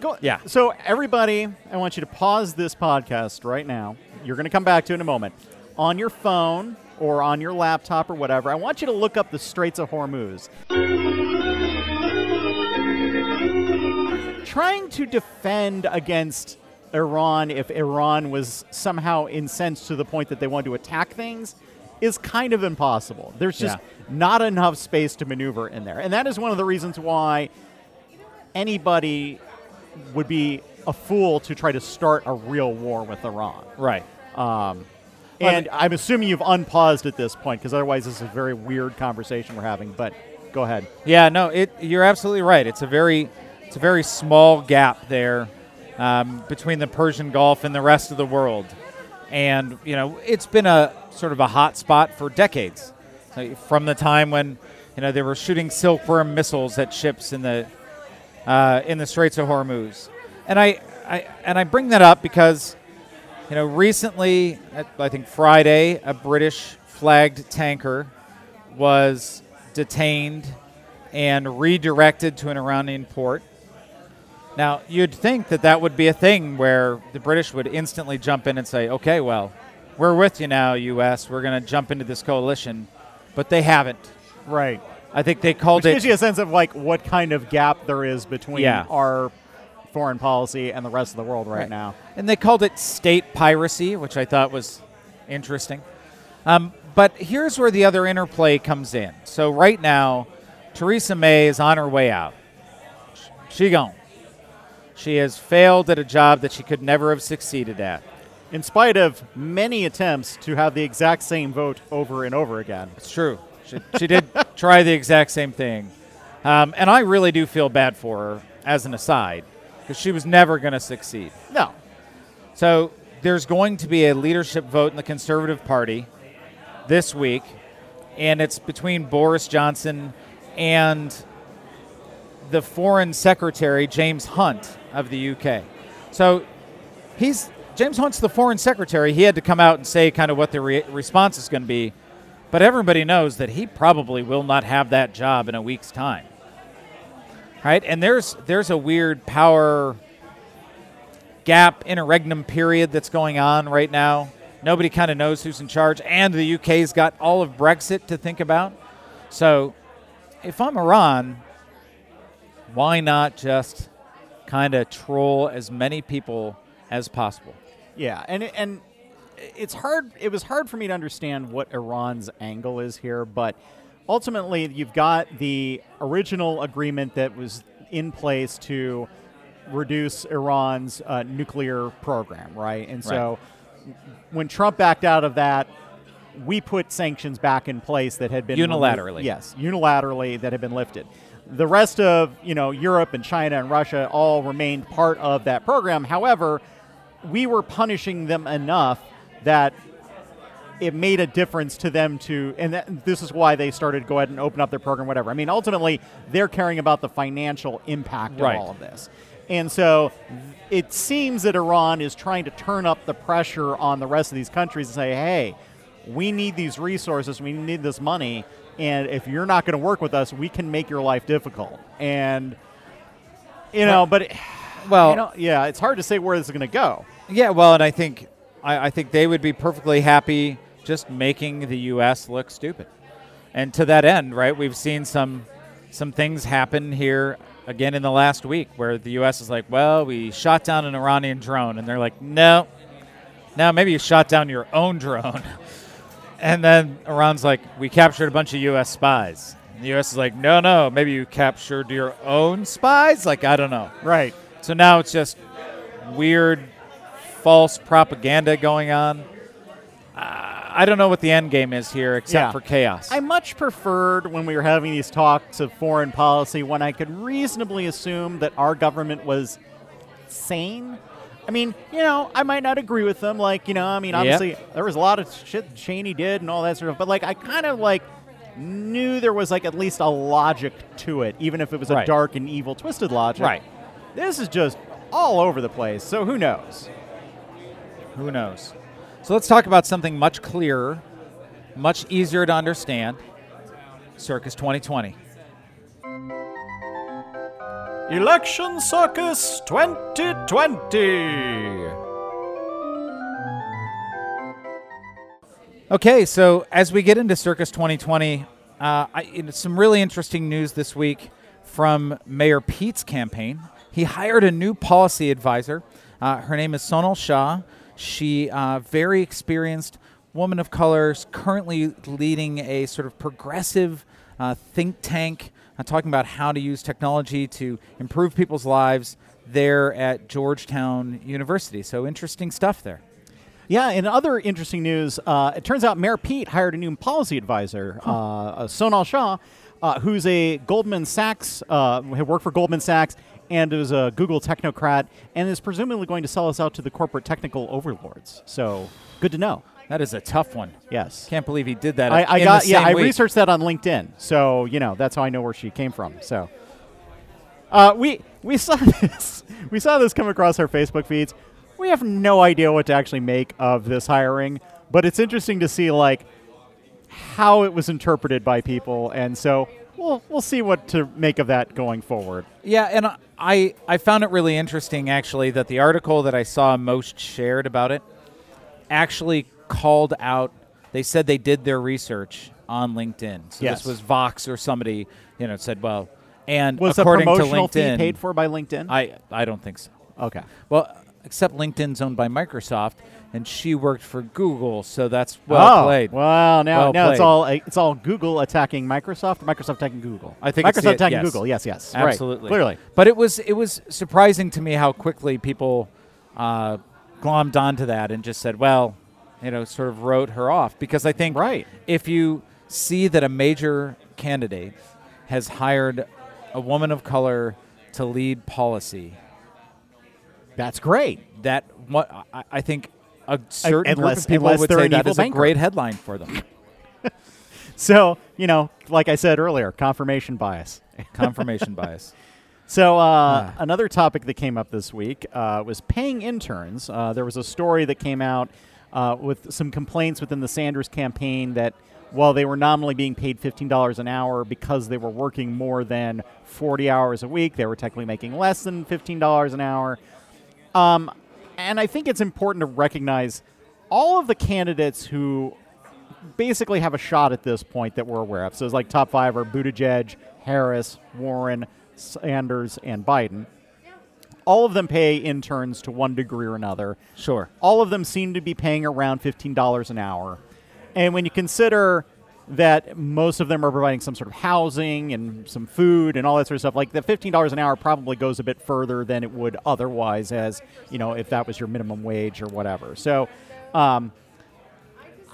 Go, Yeah. So everybody, I want you to pause this podcast right now. You're going to come back to it in a moment on your phone or on your laptop or whatever. I want you to look up the Straits of Hormuz. Trying to defend against Iran if Iran was somehow incensed to the point that they want to attack things is kind of impossible. There's just Yeah. not enough space to maneuver in there. And that is one of the reasons why anybody would be a fool to try to start a real war with Iran. Right. Um, and I'm assuming you've unpaused at this point because otherwise this is a very weird conversation we're having. But go ahead. Yeah, no, it. You're absolutely right. It's a very, it's a very small gap there um, between the Persian Gulf and the rest of the world, and you know it's been a sort of a hot spot for decades, from the time when you know they were shooting silkworm missiles at ships in the uh, in the Straits of Hormuz, and I, I and I bring that up because you know recently, I think Friday, a British flagged tanker was detained and redirected to an Iranian port. Now, you'd think that that would be a thing where the British would instantly jump in and say, okay, well, we're with you now, U.S., we're going to jump into this coalition. But they haven't. Right. I think they called Which it. gives you a sense of like what kind of gap there is between Yeah. our foreign policy and the rest of the world right, Right. now. And they called it state piracy, which I thought was interesting. Um, but here's where the other interplay comes in. So right now, Theresa May is on her way out. She gone. She has failed at a job that she could never have succeeded at. In spite of many attempts to have the exact same vote over and over again. It's true. She, she did try the exact same thing. Um, and I really do feel bad for her as an aside because she was never going to succeed. No. So there's going to be a leadership vote in the Conservative Party this week, and it's between Boris Johnson and the Foreign Secretary, James Hunt of the UK. So he's James Hunt's the Foreign Secretary. He had to come out and say kind of what the re- response is going to be. But everybody knows that he probably will not have that job in a week's time. Right? And there's there's a weird power gap interregnum period that's going on right now. Nobody kind of knows who's in charge, and the UK's got all of Brexit to think about. So, if I'm Iran, why not just kind of troll as many people as possible? Yeah, and and it's hard. It was hard for me to understand what Iran's angle is here, but ultimately, you've got the original agreement that was in place to reduce Iran's uh, nuclear program, right? And so, when Trump backed out of that, we put sanctions back in place that had been unilaterally. yes, unilaterally that had been lifted. The rest of you know Europe and China and Russia all remained part of that program. However, we were punishing them enough that it made a difference to them to, and that, this is why they started to go ahead and open up their program, whatever. I mean, ultimately, they're caring about the financial impact Right. of all of this. And so it seems that Iran is trying to turn up the pressure on the rest of these countries and say, hey, we need these resources, we need this money, and if you're not going to work with us, we can make your life difficult. And, you know, but, it- (sighs) Well, you know, yeah, it's hard to say where this is going to go. Yeah, well, and I think I, I think they would be perfectly happy just making the U.S. look stupid. And to that end, right, we've seen some some things happen here again in the last week where the U.S. is like, well, we shot down an Iranian drone, and they're like, no, no, maybe you shot down your own drone. (laughs) and then Iran's like, we captured a bunch of U.S. spies. And the U.S. is like, no, no, maybe you captured your own spies. Like, I don't know. Right. So now it's just weird, false propaganda going on. Uh, I don't know what the end game is here, except Yeah. for chaos. I much preferred when we were having these talks of foreign policy when I could reasonably assume that our government was sane. I mean, you know, I might not agree with them. Like, you know, I mean, Yep. obviously there was a lot of shit Cheney did and all that sort of. But like, I kind of like knew there was like at least a logic to it, even if it was a dark and evil, twisted logic. Right. This is just all over the place. So who knows? Who knows? So let's talk about something much clearer, much easier to understand. Circus 2020. Election Circus 2020. Okay, so as we get into Circus 2020, uh, I, some really interesting news this week from Mayor Pete's campaign. He hired a new policy advisor. Uh, her name is Sonal Shah. She, uh, very experienced woman of color, currently leading a sort of progressive uh, think tank, uh, talking about how to use technology to improve people's lives there at Georgetown University. So interesting stuff there. Yeah, and other interesting news. Uh, it turns out Mayor Pete hired a new policy advisor, uh, uh, Sonal Shah, uh, who's a Goldman Sachs, uh, had worked for Goldman Sachs and is a Google technocrat, and is presumably going to sell us out to the corporate technical overlords. So good to know. That is a tough one. Yes. Can't believe he did that. I, I got yeah. I week. researched that on LinkedIn, so you know that's how I know where she came from. So, uh, we we saw (laughs) this we saw this come across our Facebook feeds. We have no idea what to actually make of this hiring, but it's interesting to see like how it was interpreted by people, and so we'll we'll see what to make of that going forward. Yeah, and I I found it really interesting actually that the article that I saw most shared about it actually called out. They said they did their research on LinkedIn. So Yes. this was Vox or somebody, you know, said, well, and Was the according to promotional fee paid for by LinkedIn? I I don't think so. okay. Well, except LinkedIn's owned by Microsoft, and she worked for Google, so that's well oh, played. Well, now Well now it's all it's all Google attacking Microsoft, Microsoft attacking Google. I think Microsoft the- attacking yes. Google. Yes, yes, right. Absolutely, clearly. But it was it was surprising to me how quickly people uh, glommed onto that and just said, "Well, you know," sort of wrote her off because I think Right. if you see that a major candidate has hired a woman of color to lead policy, That's great. that what I, I think a certain group unless- of people would say that a great headline for them. (laughs) So, you know, like I said earlier, confirmation bias. (laughs) Confirmation bias. So, uh, Ah. another topic that came up this week uh, was paying interns. Uh, there was a story that came out uh, with some complaints within the Sanders campaign that while they were nominally being paid $15 an hour because they were working more than 40 hours a week, they were technically making less than $15 an hour. Um, and I think it's important to recognize all of the candidates who basically have a shot at this point that we're aware of. So it's like top five are Buttigieg, Harris, Warren, Sanders, and Biden. All of them pay interns to one degree or another. Sure. All of them seem to be paying around $15 an hour. And when you consider that most of them are providing some sort of housing and some food and all that sort of stuff, like the $15 an hour probably goes a bit further than it would otherwise, as, you know, if that was your minimum wage or whatever. So, um,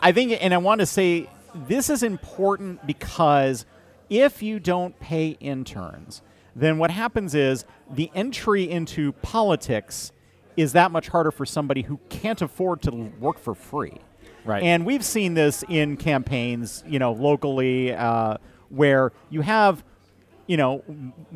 I think, and I want to say this is important because if you don't pay interns, then what happens is the entry into politics is that much harder for somebody who can't afford to work for free. Right. And we've seen this in campaigns, you know, locally, uh, where you have, you know,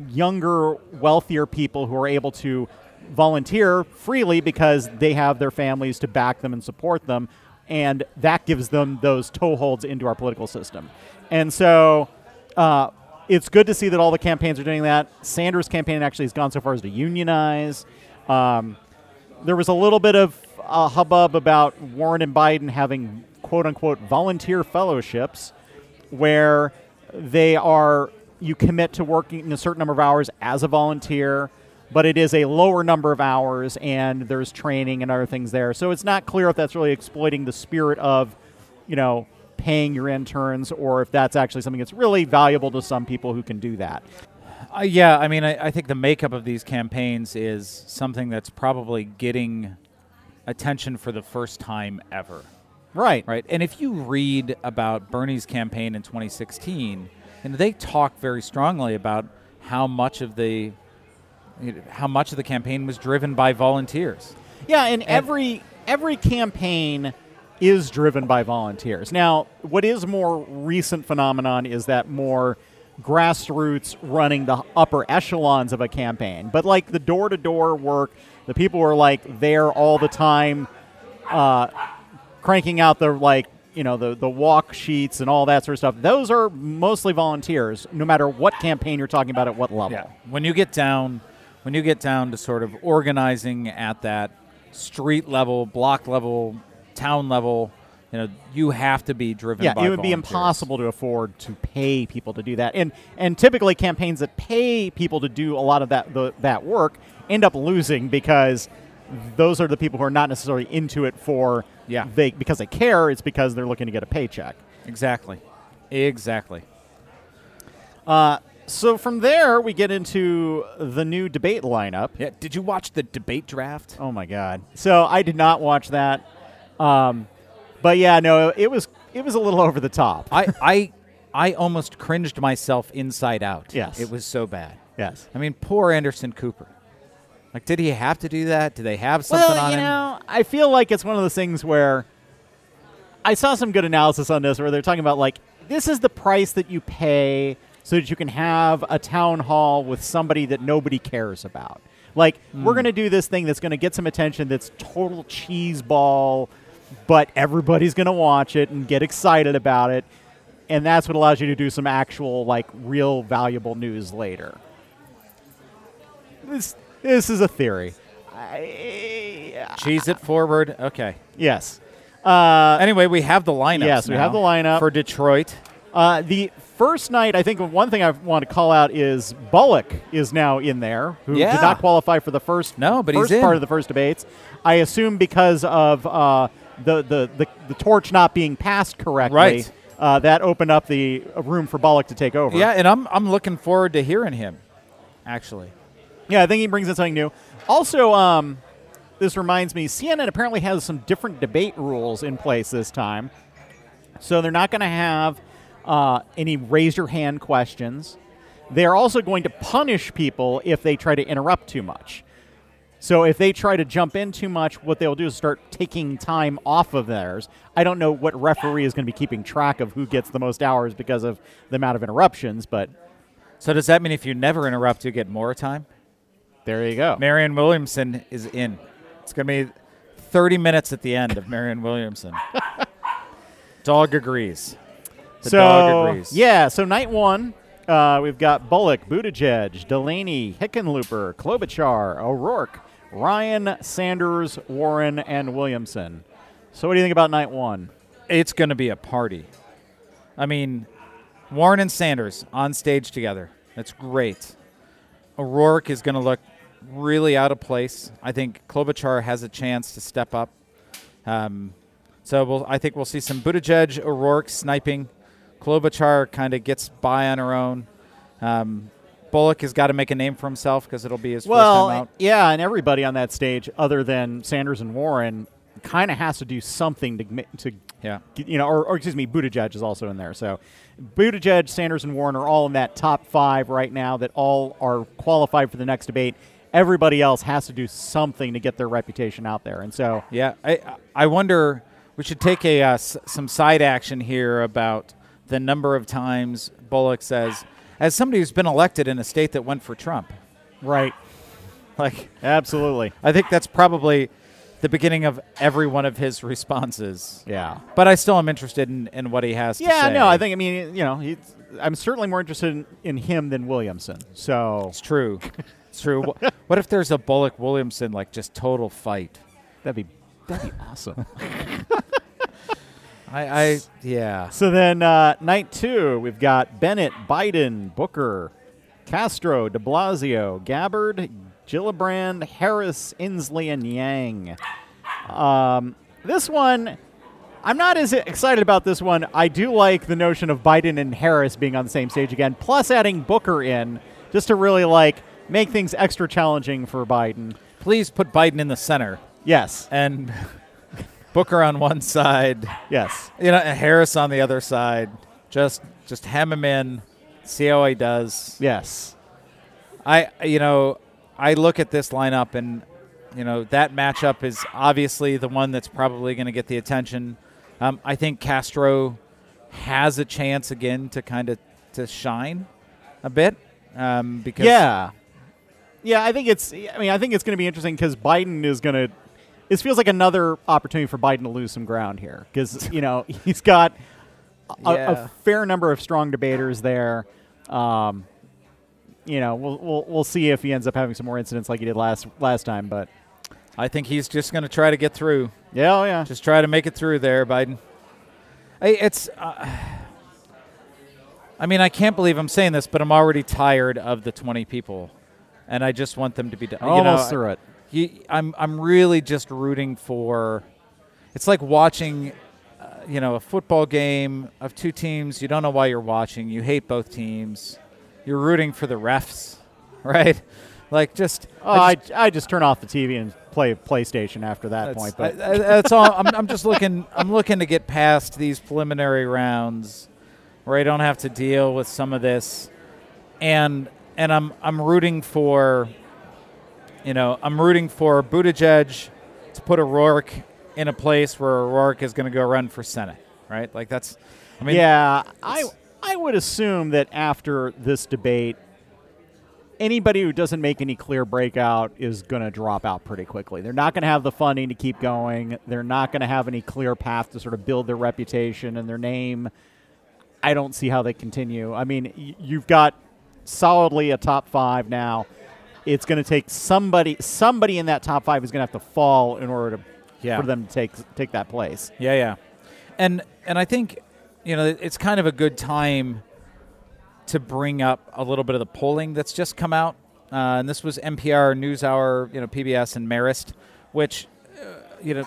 younger, wealthier people who are able to volunteer freely because they have their families to back them and support them, and that gives them those toeholds into our political system. And so, uh, it's good to see that all the campaigns are doing that. Sanders' campaign actually has gone so far as to unionize. Um, there was a little bit of uh, hubbub about Warren and Biden having quote unquote volunteer fellowships where they are you commit to working a certain number of hours as a volunteer but it is a lower number of hours and there's training and other things there. So it's not clear if that's really exploiting the spirit of you know paying your interns or if that's actually something that's really valuable to some people who can do that. Uh, yeah, I mean, I, I think the makeup of these campaigns is something that's probably getting attention for the first time ever, right right? And if you read about Bernie's campaign in 2016, and they talk very strongly about how much of the you know, how much of the campaign was driven by volunteers. Yeah, and, every every campaign is driven by volunteers. Now, what is more recent phenomenon is that more grassroots running the upper echelons of a campaign. But like the door to door work, the people who are like there all the time, uh, cranking out the like you know the the walk sheets and all that sort of stuff. Those are mostly volunteers, no matter what campaign you're talking about at what level. When you get down, when you get down to sort of organizing at that street level, block level, town level, you know, you have to be driven. By Yeah, it would be impossible to afford to pay people to do that, and and typically campaigns that pay people to do a lot of that the, that work end up losing because those are the people who are not necessarily into it for Yeah. they because they care. It's because they're looking to get a paycheck. Exactly, exactly. Uh, so from there we get into the new debate lineup. Yeah. Did you watch the debate draft? Oh my god! So I did not watch that, um, but yeah, no, it was it was a little over the top. I, I, I almost cringed myself inside out. Yes. It was so bad. yes. I mean, poor Anderson Cooper. Like, did he have to do that? Did they have something well, on you him? know, I feel like it's one of those things where I saw some good analysis on this where they're talking about like this is the price that you pay so that you can have a town hall with somebody that nobody cares about. Like Hmm. we're going to do this thing that's going to get some attention that's total cheese ball, but everybody's going to watch it and get excited about it. And that's what allows you to do some actual like real valuable news later. This this is a theory. I, Cheese it forward. Okay. Yes. Uh, Anyway, we have the lineup. Yes, we have the lineup. for Detroit. uh, the first night, I think one thing I want to call out is Bullock is now in there, who Yeah. did not qualify for the first No, but he's first in. part of the first debates. I assume because of uh, the, the, the the torch not being passed correctly. Right. Uh, that opened up the uh, room for Bullock to take over. Yeah, and I'm I'm looking forward to hearing him. Actually, Yeah, I think he brings in something new. Also, um, this reminds me, CNN apparently has some different debate rules in place this time. So they're not going to have uh, any raise your hand questions. They're also going to punish people if they try to interrupt too much. So if they try to jump in too much, what they'll do is start taking time off of theirs. I don't know what referee is going to be keeping track of who gets the most hours because of the amount of interruptions, but So does that mean if you never interrupt, you get more time? there you go. Marianne Williamson is in. It's going to be 30 minutes at the end of Marianne Williamson. (laughs) Dog agrees. The so dog agrees. yeah, so night one, uh, we've got Bullock, Buttigieg, Delaney, Hickenlooper, Klobuchar, O'Rourke, Ryan, Sanders, Warren, and Williamson. So what do you think about night one? It's going to be a party. I mean, Warren and Sanders on stage together. That's great. O'Rourke is going to look really out of place. I think Klobuchar has a chance to step up. Um, so we'll, I think we'll see some Buttigieg, O'Rourke sniping. Klobuchar kind of gets by on her own. Um, Bullock has got to make a name for himself because it'll be his first time out. yeah, and everybody on that stage, other than Sanders and Warren, kind of has to do something to to Yeah. you know, or, or excuse me, Buttigieg is also in there. So, Buttigieg, Sanders, and Warren are all in that top five right now that all are qualified for the next debate. Everybody else has to do something to get their reputation out there, and so Yeah, I I wonder. We should take a uh, s- some side action here about the number of times Bullock says, as somebody who's been elected in a state that went for Trump, right, like absolutely, I think that's probably the beginning of every one of his responses. yeah, But I still am interested in, in what he has to say. yeah. No, I think I mean you know he's, I'm certainly more interested in, in him than Williamson. So it's true. It's true. Wh- what if there's a Bullock Williamson like just total fight? that'd be that'd be awesome. (laughs) I, I yeah. So then, uh, night two, we've got Bennet, Biden, Booker, Castro, de Blasio, Gabbard, Gillibrand, Harris, Inslee, and Yang. Um, this one, I'm not as excited about this one. I do like the notion of Biden and Harris being on the same stage again, plus adding Booker in just to really like make things extra challenging for Biden. Please put Biden in the center Yes, and Booker on one side. yes, you know, and Harris on the other side. Just just hem him in, see how he does. yes. I you know, I look at this lineup and you know, that matchup is obviously the one that's probably going to get the attention. Um, I think Castro has a chance again to kind of to shine a bit um, because Yeah, yeah. I think it's. I mean, I think it's going to be interesting because Biden is going to. This feels like another opportunity for Biden to lose some ground here because you know (laughs) he's got a, Yeah. a fair number of strong debaters there. Um, you know, we'll, we'll we'll see if he ends up having some more incidents like he did last last time. But I think he's just going to try to get through. yeah, oh yeah, Just try to make it through there, Biden. I, it's. Uh, I mean, I can't believe I'm saying this, but I'm already tired of the 20 people, and I just want them to be done. almost you know, through it. You, I'm I'm really just rooting for. It's like watching, uh, you know, a football game of two teams. You don't know why you're watching. You hate both teams. You're rooting for the refs, (laughs) right? Like just. Oh, I I, just- I just turn off the TV and play PlayStation after that point. But I- I- that's all. I'm, I'm just looking. I'm looking to get past these preliminary rounds, where I don't have to deal with some of this, and and I'm I'm rooting for, you know, I'm rooting for Buttigieg to put O'Rourke in a place where O'Rourke is going to go run for Senate, right? Like that's. I mean, yeah, I I would assume that after this debate, anybody who doesn't make any clear breakout is going to drop out pretty quickly. They're not going to have the funding to keep going. They're not going to have any clear path to sort of build their reputation and their name. I don't see how they continue. I mean, y- you've got solidly a top five now. It's going to take somebody somebody in that top five is going to have to fall in order to Yeah. for them to take take that place. Yeah, yeah, and and I think you know it's kind of a good time to bring up a little bit of the polling that's just come out, uh, and this was NPR NewsHour, you know, PBS and Marist, which uh, you know,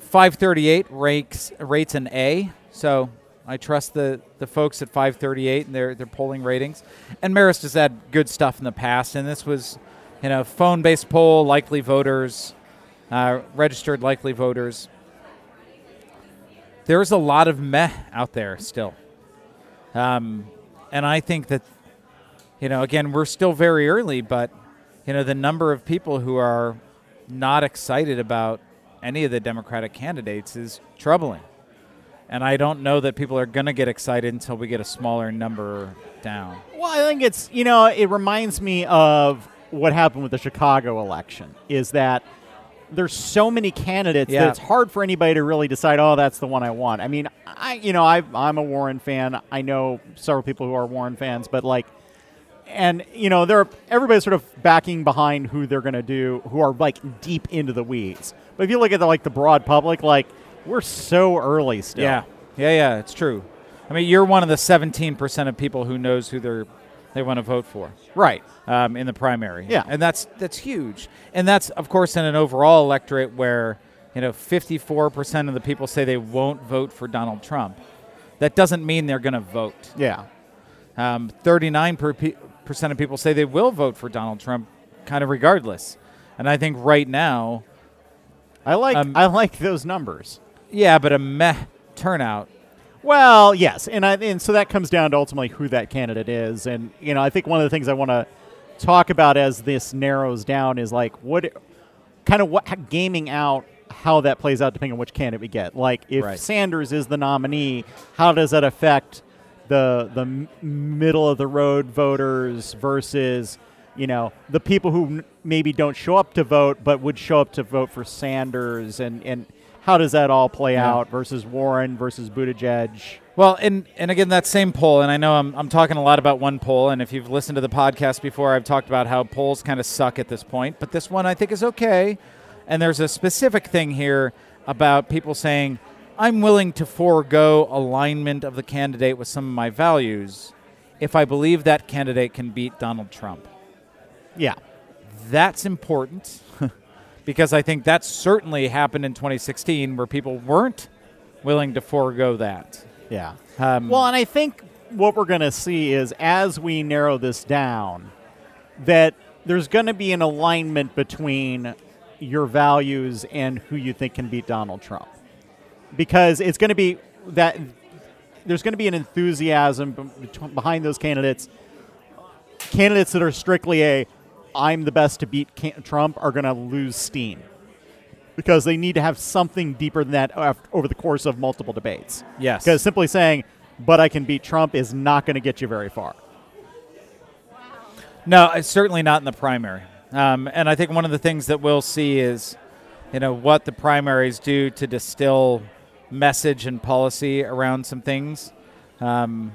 538 ranks rates an A. So I trust the the folks at 538 and their their polling ratings, and Marist has had good stuff in the past, and this was, you know, phone based poll, likely voters, uh, registered likely voters there's a lot of meh out there still. Um, and I think that, you know, again, we're still very early, but, you know, the number of people who are not excited about any of the Democratic candidates is troubling. And I don't know that people are going to get excited until we get a smaller number down. Well, I think it's you know it reminds me of what happened with the Chicago election. Is that there's so many candidates Yeah. that it's hard for anybody to really decide. Oh, that's the one I want. I mean, I you know I I'm a Warren fan. I know several people who are Warren fans, but like. And you know, they're everybody's sort of backing behind who they're going to do, who are like deep into the weeds. But if you look at the like the broad public, like we're so early still. Yeah, yeah, yeah. It's true. I mean, you're one of the 17% of people who knows who they're they want to vote for Right. um, in the primary. Yeah. and that's that's huge. And that's of course in an overall electorate where you know 54% of the people say they won't vote for Donald Trump. That doesn't mean they're going to vote. Yeah. Um, 39 per pe- percent of people say they will vote for Donald Trump, kind of regardless. And I think right now, I like Um, I like those numbers. Yeah, but a meh turnout. Well, yes, and I and so that comes down to ultimately who that candidate is, and you know I think one of the things I want to talk about as this narrows down is like what kind of what gaming out how that plays out depending on which candidate we get. Like if Right. Sanders is the nominee, how does that affect the the middle of the road voters versus you know the people who maybe don't show up to vote but would show up to vote for Sanders and and how does that all play Yeah. out versus Warren versus Buttigieg? Well, and and again, that same poll, and I know I'm, I'm talking a lot about one poll, and if you've listened to the podcast before, I've talked about how polls kind of suck at this point, but this one I think is okay. And there's a specific thing here about people saying, I'm willing to forego alignment of the candidate with some of my values if I believe that candidate can beat Donald Trump. Yeah. That's important because I think that certainly happened in 2016 where people weren't willing to forego that. Yeah. Um, Well, and I think what we're going to see is as we narrow this down, that there's going to be an alignment between your values and who you think can beat Donald Trump. Because it's going to be that there's going to be an enthusiasm behind those candidates. Candidates that are strictly a I'm the best to beat Trump are going to lose steam because they need to have something deeper than that over the course of multiple debates. Yes. Because simply saying, but I can beat Trump is not going to get you very far. No, it's certainly not in the primary. Um, and I think one of the things that we'll see is, you know, what the primaries do to distill message and policy around some things. Um,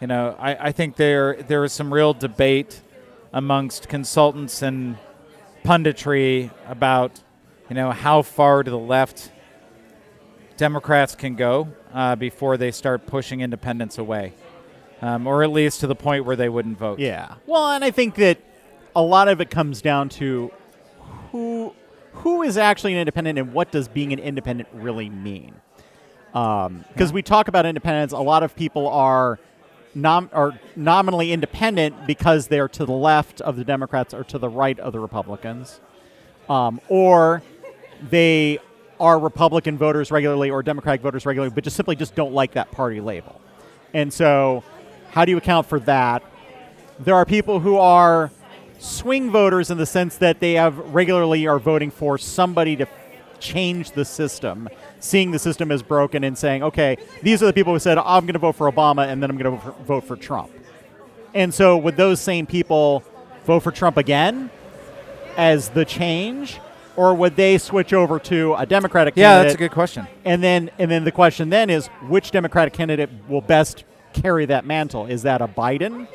you know, I, I think there there is some real debate amongst consultants and punditry about, you know, how far to the left Democrats can go uh, before they start pushing independents away, um, or at least to the point where they wouldn't vote. Yeah. Well, and I think that a lot of it comes down to who who is actually an independent and what does being an independent really mean. Because we talk about independence, a lot of people are nom- are nominally independent because they're to the left of the Democrats or to the right of the Republicans, um, or they are Republican voters regularly or Democratic voters regularly, but just simply just don't like that party label. And so, how do you account for that? There are people who are swing voters in the sense that they have regularly are voting for somebody to change the system, seeing the system as broken and saying, okay, these are the people who said, I'm going to vote for Obama and then I'm going to vote for Trump. And so, would those same people vote for Trump again as the change? Or would they switch over to a Democratic Yeah, candidate? Yeah, that's a good question. And then, and then the question then is, which Democratic candidate will best carry that mantle? Is that a Biden?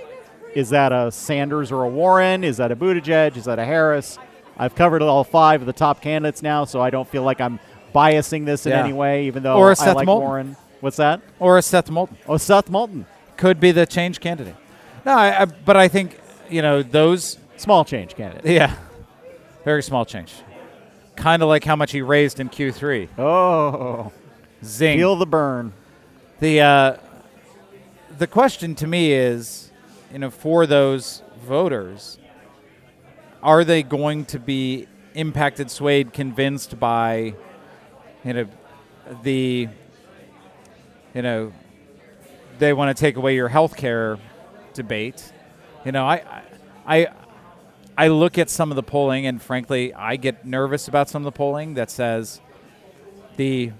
Is that a Sanders or a Warren? Is that a Buttigieg? Is that a Harris? I've covered all five of the top candidates now, so I don't feel like I'm biasing this in Yeah. any way, even though Or a I Seth like Moulton. Warren. What's that? Or a Seth Moulton Oh, Seth Moulton. could be the change candidate. No, I, I, but I think you know those. Small change candidate. Yeah, very small change. Kind of like how much he raised in Q3. Oh, Zing. feel the burn. the uh, the question to me is, you know, for those voters, are they going to be impacted, swayed, convinced by, you know, the, you know, they want to take away your health care debate. You know, I, I, I look at some of the polling, and frankly, I get nervous about some of the polling that says the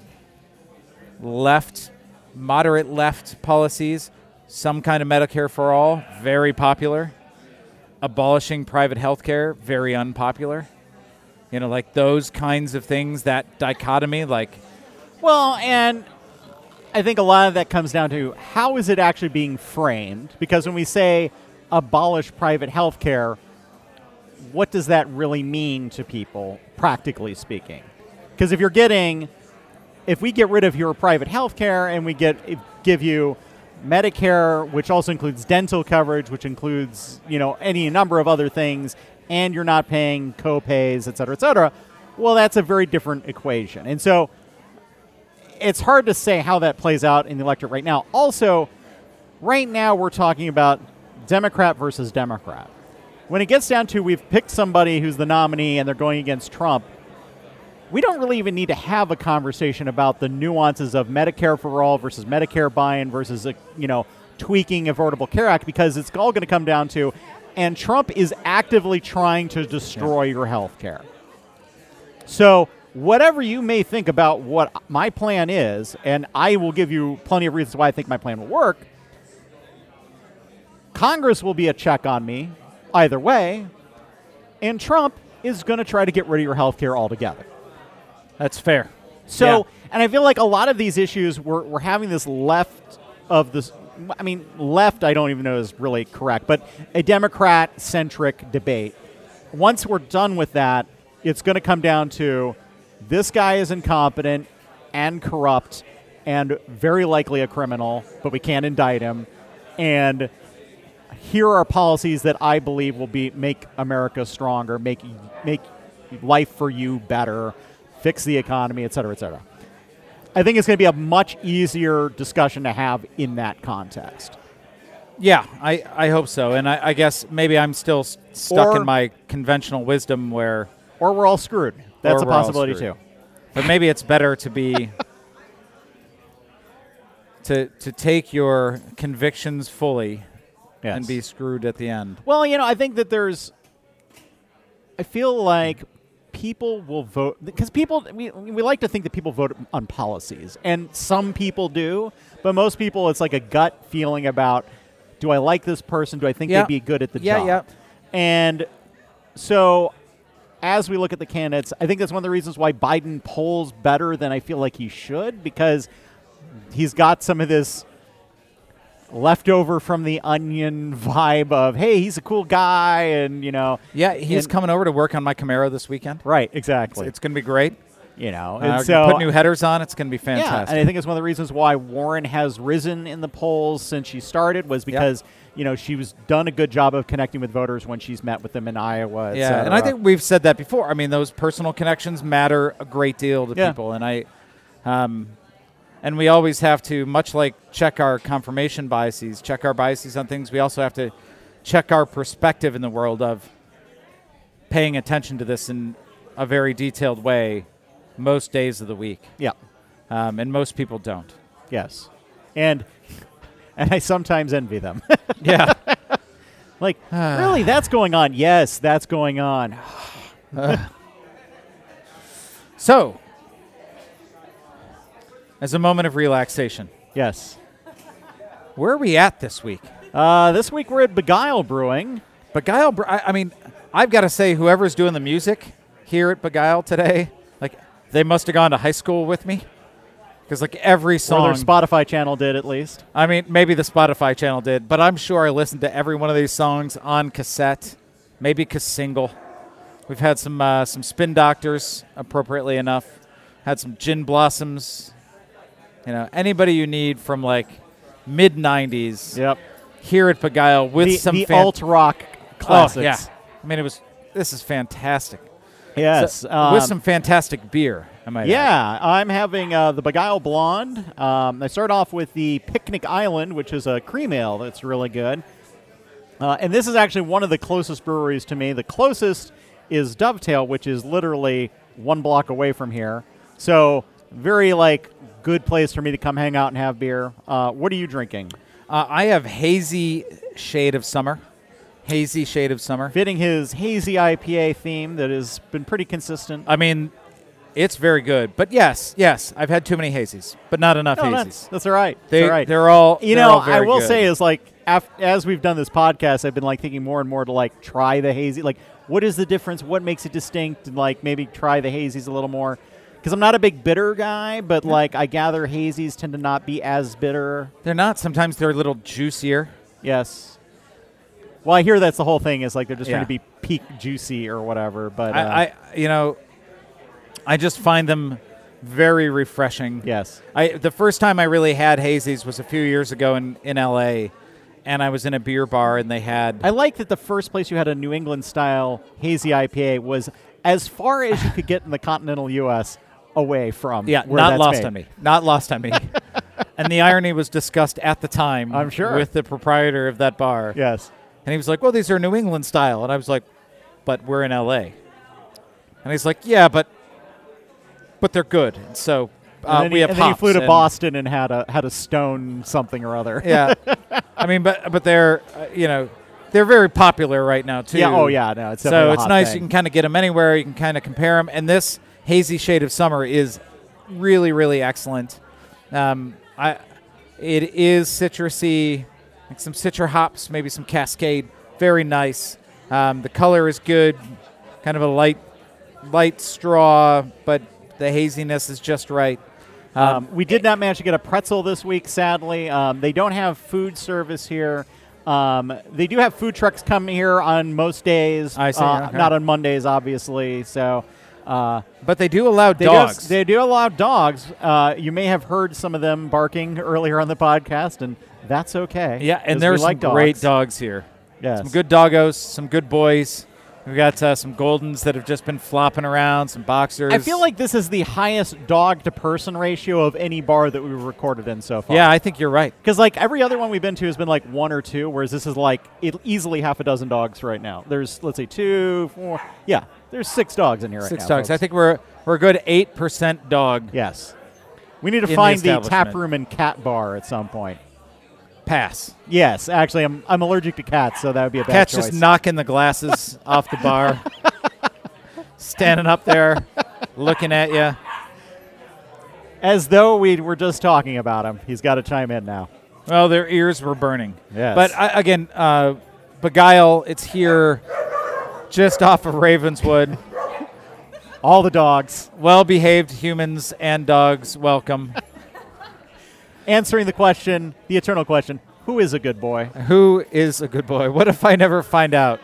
left, moderate left policies, some kind of Medicare for all, very popular. Abolishing private health care, very unpopular. You know, like those kinds of things, that dichotomy, like Well, and I think a lot of that comes down to how is it actually being framed? Because when we say abolish private health care, what does that really mean to people, practically speaking? Because if you're getting, if we get rid of your private health care and we get give you Medicare, which also includes dental coverage, which includes you know any number of other things, and you're not paying co-pays, et cetera, et cetera. Well, that's a very different equation, and so it's hard to say how that plays out in the electorate right now. Also, right now we're talking about Democrat versus Democrat. When it gets down to we've picked somebody who's the nominee and they're going against Trump, we don't really even need to have a conversation about the nuances of Medicare for all versus Medicare buy-in versus a, you know tweaking Affordable Care Act because it's all going to come down to and Trump is actively trying to destroy your health care. So, whatever you may think about what my plan is, and I will give you plenty of reasons why I think my plan will work, Congress will be a check on me either way, and Trump is going to try to get rid of your health care altogether. That's fair. So, Yeah. and I feel like a lot of these issues, we're, we're having this left of this. I mean, left, I don't even know is really correct, but a Democrat centric debate. Once we're done with that, it's going to come down to this guy is incompetent and corrupt and very likely a criminal, but we can't indict him. And here are policies that I believe will be make America stronger, make make life for you better, fix the economy, et cetera, et cetera. I think it's going to be a much easier discussion to have in that context. Yeah, I, I hope so. And I, I guess maybe I'm still s- stuck Or- in my conventional wisdom where, Or we're all screwed. That's a possibility too. but maybe it's better to be (laughs) to to take your convictions fully Yes. and be screwed at the end. Well, you know, I think that there's. I feel like people will vote because people we, we like to think that people vote on policies, and some people do, but most people it's like a gut feeling about do I like this person? Do I think Yeah. they'd be good at the Yeah, job? yeah. And so, as we look at the candidates, I think that's one of the reasons why Biden polls better than I feel like he should because he's got some of this leftover from the onion vibe of hey he's a cool guy and you know Yeah, he's coming over to work on my Camaro this weekend. right exactly It's going to be great. you know Uh, and we're so put new headers on. It's going to be fantastic yeah and i think it's one of the reasons why warren has risen in the polls since she started was because you know she was done a good job of connecting with voters when she's met with them in iowa Yeah, and I think we've said that before. I mean, those personal connections matter a great deal to Yeah. people, and I, um, and we always have to, much like check our confirmation biases, check our biases on things. We also have to check our perspective in the world of paying attention to this in a very detailed way most days of the week, yeah. Um, and most people don't. yes. And (laughs) and i sometimes envy them. (laughs) Yeah, like really that's going on? Yes that's going on. (sighs) (sighs) So as a moment of relaxation, yes where are we at this week? uh, this week we're at beguile brewing Beguile, Guile, I, I mean, I've got to say, whoever's doing the music here at Beguile today, like they must have gone to high school with me, because like every or song. their spotify channel did at least I mean, maybe the Spotify channel did, but I'm sure I listened to every one of these songs on cassette, maybe single. We've had some uh, some Spin Doctors, appropriately enough. Had some Gin Blossoms. You know, anybody you need from like mid '90s yep here at Beguile with the, some the fan- alt rock classics Oh, yeah. I mean, it was. This is fantastic. yes So- um, with some fantastic beer. I might add. Yeah, I'm having uh, the Beguile Blonde. Um, I start off with the Picnic Island, which is a cream ale that's really good. Uh, and this is actually one of the closest breweries to me. The closest is Dovetail, which is literally one block away from here. So very like good place for me to come hang out and have beer. Uh, what are you drinking? Uh, I have hazy shade of summer. Hazy shade of summer. Fitting his hazy IPA theme that has been pretty consistent. I mean, it's very good. But yes, yes, I've had too many hazies, but not enough No, hazies. that's, that's all right. That's They, all right. They're all. you they're know, all I will good. say is like af- as we've done this podcast, I've been like thinking more and more to like try the hazy. Like, what is the difference? What makes it distinct? And like maybe try the hazies a little more. Because I'm not a big bitter guy, but like I gather hazies tend to not be as bitter. they're not. Sometimes they're a little juicier. Yes. Well, I hear that's the whole thing is like they're just Yeah. trying to be peak juicy or whatever. But uh, I, I, you know, I just find them very refreshing. yes, I the first time I really had hazies was a few years ago in in L.A. and I was in a beer bar and they had I like that the first place you had a New England style hazy IPA was as far as you could get in the continental U.S. away from. yeah, not lost made. on me, not lost on me. (laughs) and the irony was discussed at the time. I'm sure. with the proprietor of that bar. Yes. And he was like, "Well, these are New England style," and I was like, "But we're in L.A." And he's like, "Yeah, but but they're good." And so uh, and then, we he, have and then he flew to Boston and had a had a stone something or other. Yeah, (laughs) I mean, but but they're uh, you know they're very popular right now too. Yeah, oh yeah, no, it's so it's nice. thing. You can kind of get them anywhere. You can kind of compare them. And this hazy shade of summer is really, really excellent. Um, I, it is citrusy, like some citra hops, maybe some Cascade. Very nice. Um, the color is good, kind of a light, light straw, but the haziness is just right. Um, we did not manage to get a pretzel this week, sadly. Um, they don't have food service here. Um, they do have food trucks come here on most days. I see, uh, okay. Not on Mondays, obviously. So uh, But they do allow they dogs. Do, they do allow dogs. Uh, you may have heard some of them barking earlier on the podcast, and that's okay. Yeah, and there's like some great dogs. dogs here. Yes. Some good doggos, some good boys. We've got uh, some Goldens that have just been flopping around, some boxers. I feel like this is the highest dog to person ratio of any bar that we've recorded in so far. Yeah, I think you're right. Because like every other one we've been to has been like one or two, whereas this is like it, easily half a dozen dogs right now. There's let's say two, four, yeah. There's six dogs in here right Six now. dogs. I think we're we're a good eight percent dog. yes. We need to In the find the, tap room and cat bar at some point. Pass. Yes, actually, I'm I'm allergic to cats, so that would be a bad Cat's choice. just knocking the glasses (laughs) off the bar, standing up there, looking at you. As though we were just talking about him. He's got to chime in now. Well, their ears were burning. Yes. But I, again, uh, Begyle, it's here, just off of Ravenswood. All the dogs Well-behaved humans and dogs, welcome. answering the question, the eternal question: Who is a good boy? Who is a good boy? What if I never find out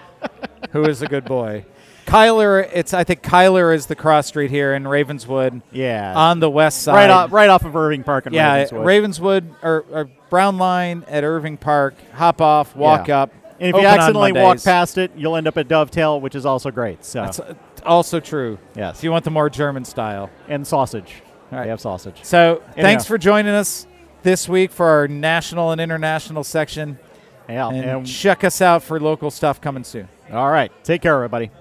who is a good boy? Cuyler, it's I think Cuyler is the cross street here in Ravenswood Yeah, on the west side. right off right off of Irving Park and yeah, Ravenswood. Ravenswood or, or Brown Line at Irving Park. Hop off, walk Yeah. up. And if you accidentally walk past it, you'll end up at Dovetail, which is also great. So that's uh, also true. Yes. if you want the more German style. and sausage. All right. They have sausage. So Anyhow. thanks for joining us this week for our national and international section. Yeah. And and- check us out for local stuff coming soon. all right. Take care, everybody.